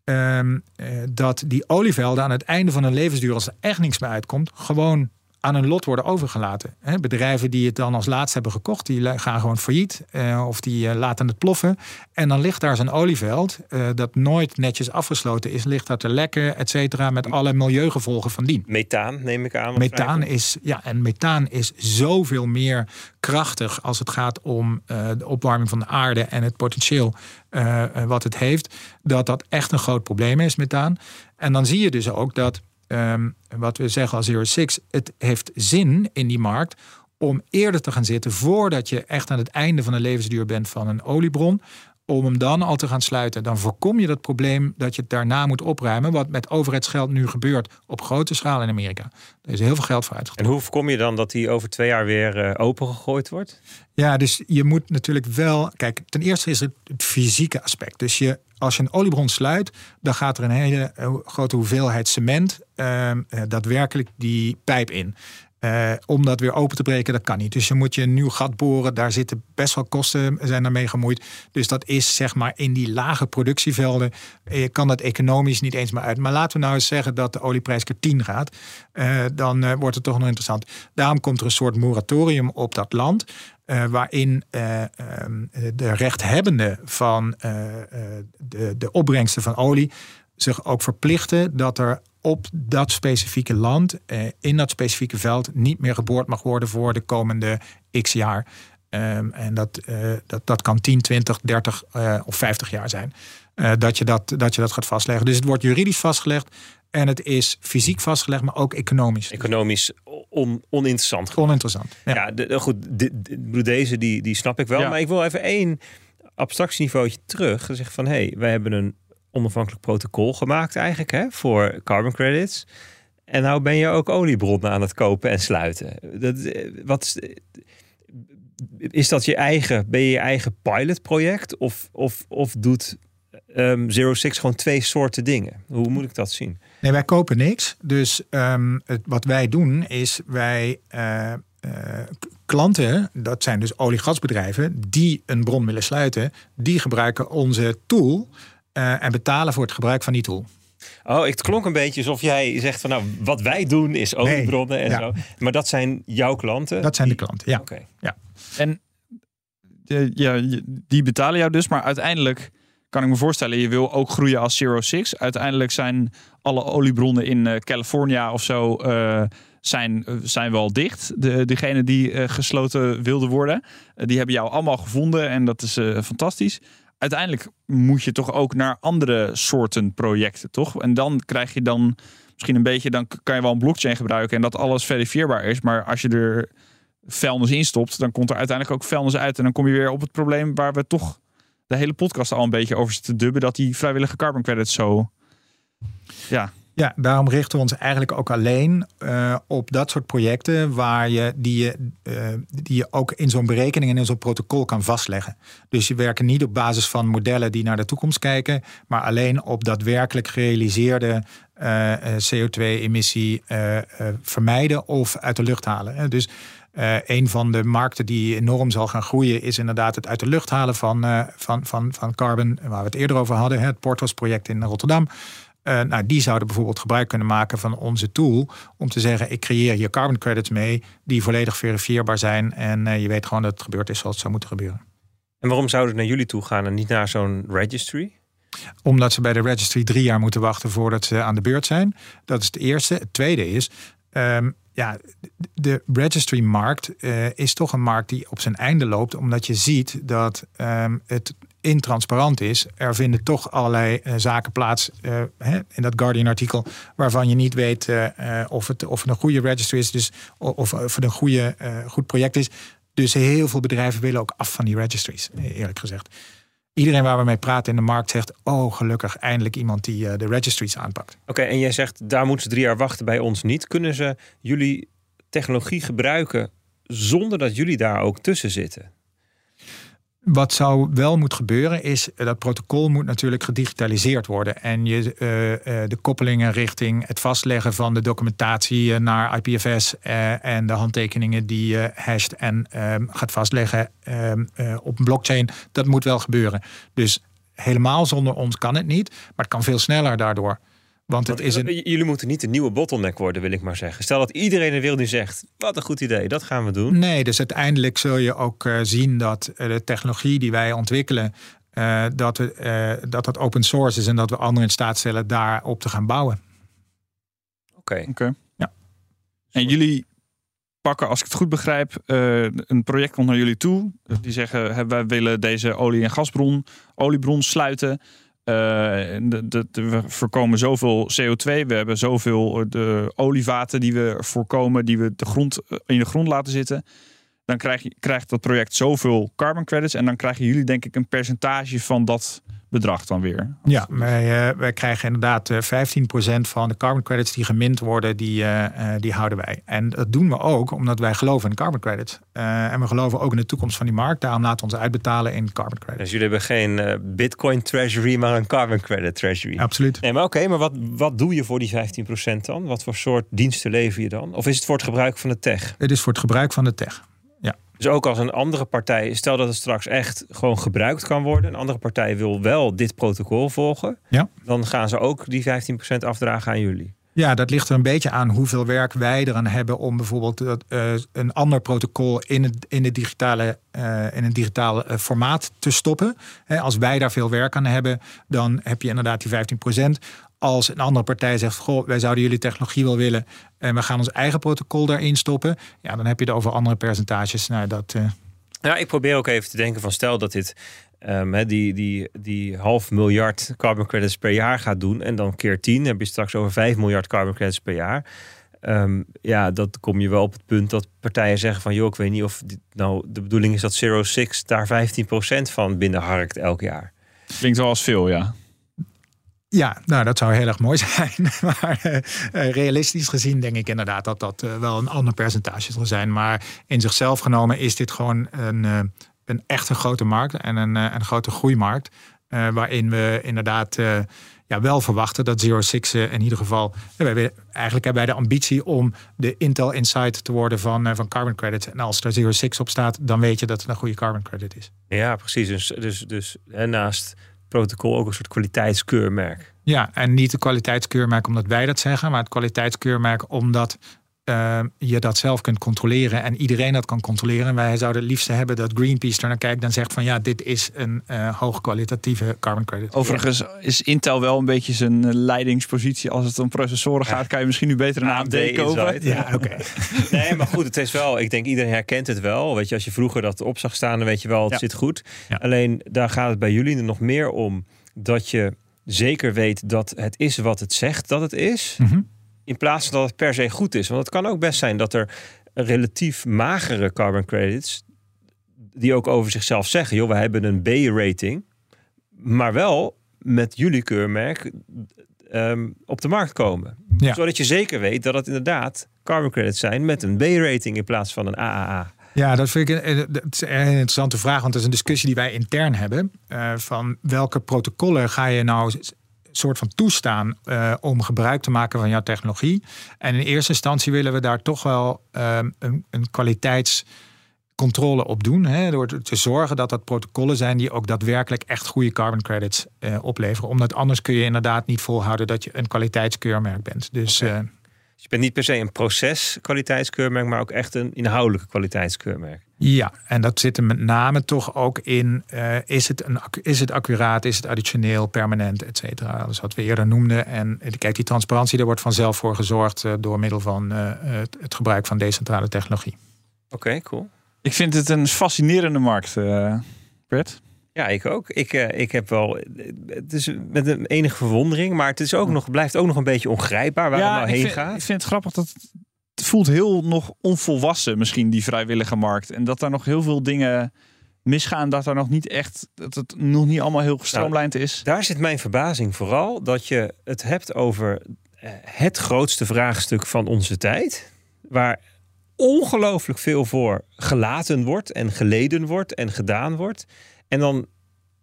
Um, dat die olievelden aan het einde van hun levensduur, als er echt niks meer uitkomt, gewoon aan een lot worden overgelaten. bedrijven die het dan als laatste hebben gekocht, die gaan gewoon failliet uh, of die uh, laten het ploffen. En dan ligt daar zo'n olieveld uh, dat nooit netjes afgesloten is, ligt daar te lekken, et cetera, met alle milieugevolgen van dien. Methaan neem ik aan. Methaan is, ja, en methaan is zoveel meer krachtig als het gaat om de opwarming van de aarde en het potentieel wat het heeft, dat dat echt een groot probleem is, methaan. En dan zie je dus ook dat um, wat we zeggen als Zero Six, het heeft zin in die markt om eerder te gaan zitten voordat je echt aan het einde van de levensduur bent van een oliebron. Om hem dan al te gaan sluiten. Dan voorkom je dat probleem dat je het daarna moet opruimen. Wat met overheidsgeld nu gebeurt op grote schaal in Amerika. Er is heel veel geld voor uitgegeven. En hoe voorkom je dan dat die over twee jaar weer uh, opengegooid wordt? Ja, dus je moet natuurlijk wel. Kijk, ten eerste is het het fysieke aspect. Dus je als je een oliebron sluit, dan gaat er een hele eh, grote hoeveelheid cement uh, daadwerkelijk die pijp in. Uh, om dat weer open te breken, dat kan niet. Dus je moet je een nieuw gat boren. Daar zitten best wel kosten zijn daarmee gemoeid. Dus dat is zeg maar in die lage productievelden. Je kan dat economisch niet eens meer uit. Maar laten we nou eens zeggen dat de olieprijs keer 10 gaat. Uh, dan wordt het toch nog interessant. Daarom komt er een soort moratorium op dat land. Waarin um, de rechthebbenden van de, de opbrengsten van olie zich ook verplichten dat er op dat specifieke land, in dat specifieke veld, niet meer geboord mag worden voor de komende x jaar. Um, en dat, dat, dat kan 10, 20, 30 of 50 jaar zijn. dat, je dat, dat je dat gaat vastleggen. Dus het wordt juridisch vastgelegd. En het is fysiek vastgelegd, maar ook economisch. Economisch on, oninteressant. Oninteressant. Ja, ja de, goed. De, deze die, die snap ik wel. Ja. Maar ik wil even één abstractieniveautje terug. Zeg van hé, hey, wij hebben een onafhankelijk protocol gemaakt eigenlijk hè, voor carbon credits. En nou ben je ook oliebronnen aan het kopen en sluiten. Dat, wat is, is dat je eigen, ben je je eigen pilotproject? Of, of, of doet um, Zero Six gewoon twee soorten dingen? Hoe moet ik dat zien? Nee, wij kopen niks. Dus um, het, wat wij doen is wij uh, klanten, dat zijn dus olie-gasbedrijven, die een bron willen sluiten, die gebruiken onze tool uh, en betalen voor het gebruik van die tool. Oh, het klonk een beetje alsof jij zegt van nou, wat wij doen is oliebronnen en ja. zo. Maar dat zijn jouw klanten? Dat zijn de klanten, ja. Oké. En de, ja, die betalen jou dus, maar uiteindelijk kan ik me voorstellen, je wil ook groeien als Zero Six. Uiteindelijk zijn alle oliebronnen in eh, California of zo eh, zijn, eh, zijn wel dicht. De, degene die eh, gesloten wilden worden, eh, die hebben jou allemaal gevonden en dat is eh, fantastisch. Uiteindelijk moet je toch ook naar andere soorten projecten, toch? En dan krijg je dan misschien een beetje, dan kan je wel een blockchain gebruiken en dat alles verifieerbaar is. Maar als je er vuilnis instopt, dan komt er uiteindelijk ook vuilnis uit. En dan kom je weer op het probleem waar we toch de hele podcast al een beetje over zitten te dubben. Dat die vrijwillige carbon credits zo... Ja, Ja, daarom richten we ons eigenlijk ook alleen eh, op dat soort projecten waar je die, je, eh, die je ook in zo'n berekening en in zo'n protocol kan vastleggen. Dus je werkt niet op basis van modellen die naar de toekomst kijken, maar alleen op daadwerkelijk gerealiseerde eh, eh, CO2-emissie eh, eh, vermijden of uit de lucht halen. Dus een van de markten die enorm zal gaan groeien is inderdaad het uit de lucht halen van, van, van, van carbon, waar we het eerder over hadden, het Portos-project in Rotterdam. Eh, nou, die zouden bijvoorbeeld gebruik kunnen maken van onze tool om te zeggen: ik creëer hier carbon credits mee die volledig verifieerbaar zijn en eh, je weet gewoon dat het gebeurd is zoals het zou moeten gebeuren. En waarom zouden ze naar jullie toe gaan en niet naar zo'n registry? Omdat ze bij de registry drie jaar moeten wachten voordat ze aan de beurt zijn. Dat is het eerste. Het tweede is, ehm, ja, de registry-markt eh, is toch een markt die op zijn einde loopt, omdat je ziet dat ehm, het intransparant is. Er vinden toch allerlei eh, zaken plaats eh, hè, in dat Guardian-artikel, waarvan je niet weet eh, of, het, of het een goede registry is, dus, of, of het een goede, goed project is. Dus heel veel bedrijven willen ook af van die registries, eerlijk gezegd. Iedereen waar we mee praten in de markt zegt: Oh, gelukkig eindelijk iemand die de registries aanpakt. Oké, en jij zegt daar moeten ze drie jaar wachten bij ons niet. Kunnen ze jullie technologie gebruiken zonder dat jullie daar ook tussen zitten? Wat zou wel moet gebeuren is eh, dat protocol moet natuurlijk gedigitaliseerd worden. En je, eh, eh, de koppelingen richting het vastleggen van de documentatie naar IPFS en de handtekeningen die je hasht en ehm, gaat vastleggen ehm, eh, op een blockchain, dat moet wel gebeuren. Dus helemaal zonder ons kan het niet, maar het kan veel sneller daardoor. Want het is een, eh, Jullie moeten niet de nieuwe bottleneck worden, wil ik maar zeggen. Stel dat iedereen in de wereld nu zegt, wat een goed idee, dat gaan we doen. Nee, dus uiteindelijk zul je ook eh, zien dat eh, de technologie die wij ontwikkelen, eh, dat, we, eh, dat dat open source is en dat we anderen in staat stellen daarop te gaan bouwen. Oké. oké. Ja. En jullie pakken, als ik het goed begrijp, eh, een project komt naar jullie toe. Die zeggen, hè, wij willen deze olie- en gasbron, oliebron sluiten. Eh, we voorkomen zoveel CO2. We hebben zoveel eh, de olievaten die we voorkomen, die we de grond, eh, in de grond laten zitten. Dan krijg je, krijgt dat project zoveel carbon credits. En dan krijgen jullie denk ik een percentage van dat bedrag dan weer. Ja, wij, eh, wij krijgen inderdaad eh, 15% van de carbon credits die gemint worden, die, eh, eh, die houden wij. En dat doen we ook omdat wij geloven in carbon credits. Eh, en we geloven ook in de toekomst van die markt. Daarom laten we ons uitbetalen in carbon credits. Dus jullie hebben geen eh, bitcoin treasury, maar een carbon credit treasury. Absoluut. Nee, maar oké, maar wat, wat doe je voor die 15% dan? Wat voor soort diensten lever je dan? Of is het voor het gebruik van de tech? Het is voor het gebruik van de tech. Dus ook als een andere partij, stel dat het straks echt gewoon gebruikt kan worden, een andere partij wil wel dit protocol volgen, Ja. dan gaan ze ook die 15% afdragen aan jullie. Ja, dat ligt er een beetje aan hoeveel werk wij eraan hebben om bijvoorbeeld dat, eh, een ander protocol in het, in het digitale, eh, in een digitaal eh, formaat te stoppen. Als wij daar veel werk aan hebben, dan heb je inderdaad die 15%. Als een andere partij zegt, goh, wij zouden jullie technologie wel willen en we gaan ons eigen protocol daarin stoppen, ja, dan heb je het over andere percentages. Nou, dat, eh, Ja, ik probeer ook even te denken van stel dat dit ehm, hè, die, die, die half miljard carbon credits per jaar gaat doen en dan keer 10 heb je straks over 5 miljard carbon credits per jaar. Ehm, ja, dat kom je wel op het punt dat partijen zeggen van joh, ik weet niet of dit nou de bedoeling is dat Zero Six daar 15% van binnenharkt elk jaar. Klinkt wel als veel, ja. Ja, nou dat zou heel erg mooi (laughs) zijn. Maar eh, realistisch gezien denk ik inderdaad dat dat eh, wel een ander percentage zal zijn. Maar in zichzelf genomen is dit gewoon een, eh, een echte grote markt en een, een grote groeimarkt. waarin we inderdaad ja, wel verwachten dat Zero Six in ieder geval. wij eigenlijk hebben wij de ambitie om de Intel Insight te worden van, van carbon credits. En als er Zero Six op staat, dan weet je dat het een goede carbon credit is. Ja, precies. Dus, dus, dus hè, naast protocol ook een soort kwaliteitskeurmerk. Ja, en niet het kwaliteitskeurmerk omdat wij dat zeggen, maar het kwaliteitskeurmerk omdat uh, je dat zelf kunt controleren en iedereen dat kan controleren. En wij zouden het liefst hebben dat Greenpeace er naar kijkt en zegt van ja, dit is een uh, hoogkwalitatieve carbon credit. Overigens is Intel wel een beetje zijn leidingspositie als het om processoren gaat. Kan je misschien nu beter een AMD, AMD kopen? Ja, oké. (laughs) nee, maar goed, het is wel, ik denk iedereen herkent het wel. Weet je, als je vroeger dat op zag staan, dan weet je wel, het ja. zit goed. Ja. Alleen daar gaat het bij jullie er nog meer om dat je zeker weet dat het is wat het zegt dat het is. Mm -hmm. In plaats van dat het per se goed is. Want het kan ook best zijn dat er relatief magere carbon credits. die ook over zichzelf zeggen: joh, we hebben een B-rating. Maar wel met jullie keurmerk um, op de markt komen. Ja. Zodat je zeker weet dat het inderdaad carbon credits zijn met een B-rating in plaats van een AAA. Ja, dat vind ik een, interessante vraag. Want dat is een discussie die wij intern hebben. Uh, van welke protocollen ga je nou soort van toestaan uh, om gebruik te maken van jouw technologie. En in eerste instantie willen we daar toch wel uh, een, een kwaliteitscontrole op doen. Hè, door te zorgen dat dat protocollen zijn die ook daadwerkelijk echt goede carbon credits uh, opleveren. Omdat anders kun je inderdaad niet volhouden dat je een kwaliteitskeurmerk bent. Dus. Okay. Dus je bent niet per se een proceskwaliteitskeurmerk, maar ook echt een inhoudelijke kwaliteitskeurmerk. Ja, en dat zit er met name toch ook in: uh, is, het een, is het accuraat, is het additioneel, permanent, et cetera. Dat is wat we eerder noemden. En kijk, die transparantie, daar wordt vanzelf voor gezorgd uh, door middel van uh, het, het, gebruik van decentrale technologie. Oké, okay, cool. Ik vind het een fascinerende markt, Bert. Ja, ik ook. Ik, uh, ik heb wel. Het is met een enige verwondering, maar het is ook nog, blijft ook nog een beetje ongrijpbaar waar ja, het nou heen vind, gaat. Ik vind het grappig dat het voelt heel nog onvolwassen, misschien die vrijwillige markt. En dat daar nog heel veel dingen misgaan, dat daar nog niet echt, dat het nog niet allemaal heel gestroomlijnd nou, is. Daar zit mijn verbazing vooral dat je het hebt over het grootste vraagstuk van onze tijd, waar ongelooflijk veel voor gelaten wordt en geleden wordt en gedaan wordt. En dan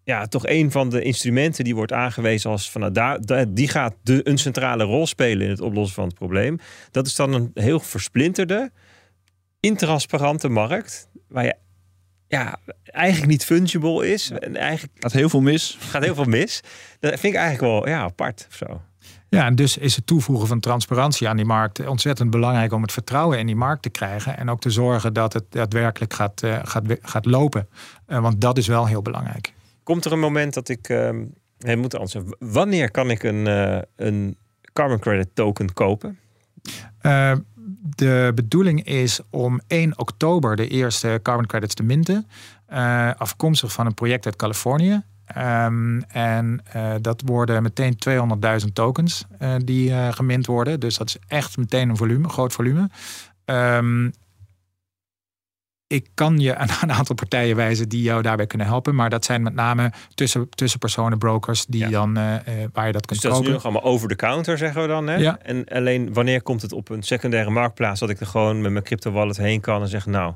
ja, toch een van de instrumenten die wordt aangewezen als van nou, daar, die gaat de, een centrale rol spelen in het oplossen van het probleem. Dat is dan een heel versplinterde, intransparante markt waar je ja, eigenlijk niet fungible is. En eigenlijk gaat heel veel mis. Gaat heel veel mis. Dat vind ik eigenlijk wel ja, apart of zo. Ja, en dus is het toevoegen van transparantie aan die markt ontzettend belangrijk om het vertrouwen in die markt te krijgen. En ook te zorgen dat het daadwerkelijk gaat, uh, gaat, gaat lopen. Uh, want dat is wel heel belangrijk. Komt er een moment dat ik. Uh, moet anders. Wanneer kan ik een, uh, een carbon credit token kopen? de bedoeling is om 1 oktober de eerste carbon credits te minten. afkomstig van een project uit Californië. Um, en dat worden meteen 200.000 tokens die uh, gemint worden. Dus dat is echt meteen een volume, groot volume. Um, ik kan je aan een aantal partijen wijzen die jou daarbij kunnen helpen. Maar dat zijn met name tussen, tussenpersonen, brokers, die ja. dan, waar je dat kunt dus kopen. dat is nu nog allemaal over de counter, zeggen we dan. Hè? Ja. En alleen wanneer komt het op een secundaire marktplaats... dat ik er gewoon met mijn crypto wallet heen kan en zeg... nou,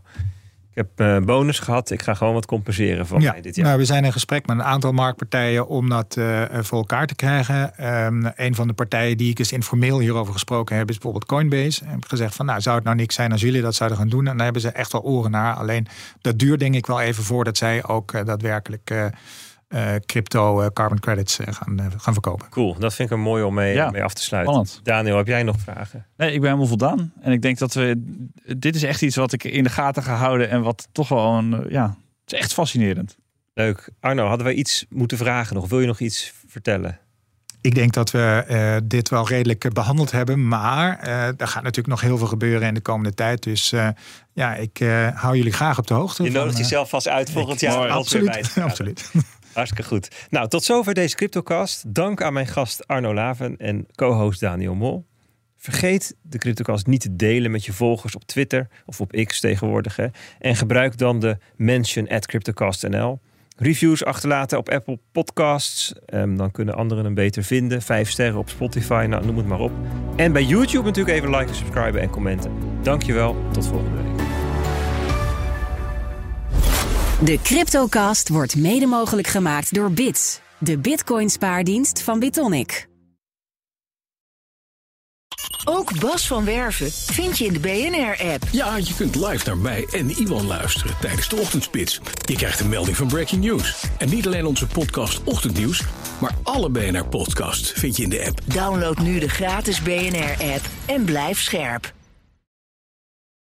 heb uh, bonus gehad. Ik ga gewoon wat compenseren van ja, mij dit jaar. Nou, we zijn in gesprek met een aantal marktpartijen om dat uh, voor elkaar te krijgen. Um, een van de partijen die ik eens informeel hierover gesproken heb, is bijvoorbeeld Coinbase. En heb gezegd van, nou, zou het nou niks zijn als jullie dat zouden gaan doen? En daar hebben ze echt wel oren naar. Alleen dat duurt denk ik wel even voordat zij ook uh, daadwerkelijk crypto uh, carbon credits uh, gaan, gaan verkopen. Cool, dat vind ik een mooi om mee, ja, mee af te sluiten. Spannend. Daniel, heb jij nog vragen? Nee, ik ben helemaal voldaan. En ik denk dat we. Dit is echt iets wat ik in de gaten ga houden en wat toch wel een. Ja, het is echt fascinerend. Leuk. Arno, hadden wij iets moeten vragen nog? Wil je nog iets vertellen? Ik denk dat we uh, dit wel redelijk behandeld hebben. Maar uh, er gaat natuurlijk nog heel veel gebeuren in de komende tijd. Dus uh, ja, ik hou jullie graag op de hoogte. Je nodigt jezelf vast uit volgend jaar. Absoluut. absoluut. (laughs) Hartstikke goed. Nou, tot zover deze CryptoCast. Dank aan mijn gast Arno Laven en co-host Daniel Mol. Vergeet de CryptoCast niet te delen met je volgers op Twitter of op X tegenwoordig. Hè. En gebruik dan de mention at CryptoCastNL. Reviews achterlaten op Apple Podcasts. Um, dan kunnen anderen hem beter vinden. Vijf sterren op Spotify, nou, noem het maar op. En bij YouTube natuurlijk even liken, subscriben en commenten. Dankjewel, tot volgende week. De CryptoCast wordt mede mogelijk gemaakt door Bits, de Bitcoin spaardienst van Bitonic. Ook Bas van Werven vind je in de BNR-app. Ja, je kunt live naar mij en Iwan luisteren tijdens de ochtendspits. Je krijgt een melding van Breaking News. En niet alleen onze podcast Ochtendnieuws, maar alle BNR-podcasts vind je in de app. Download nu de gratis BNR-app en blijf scherp.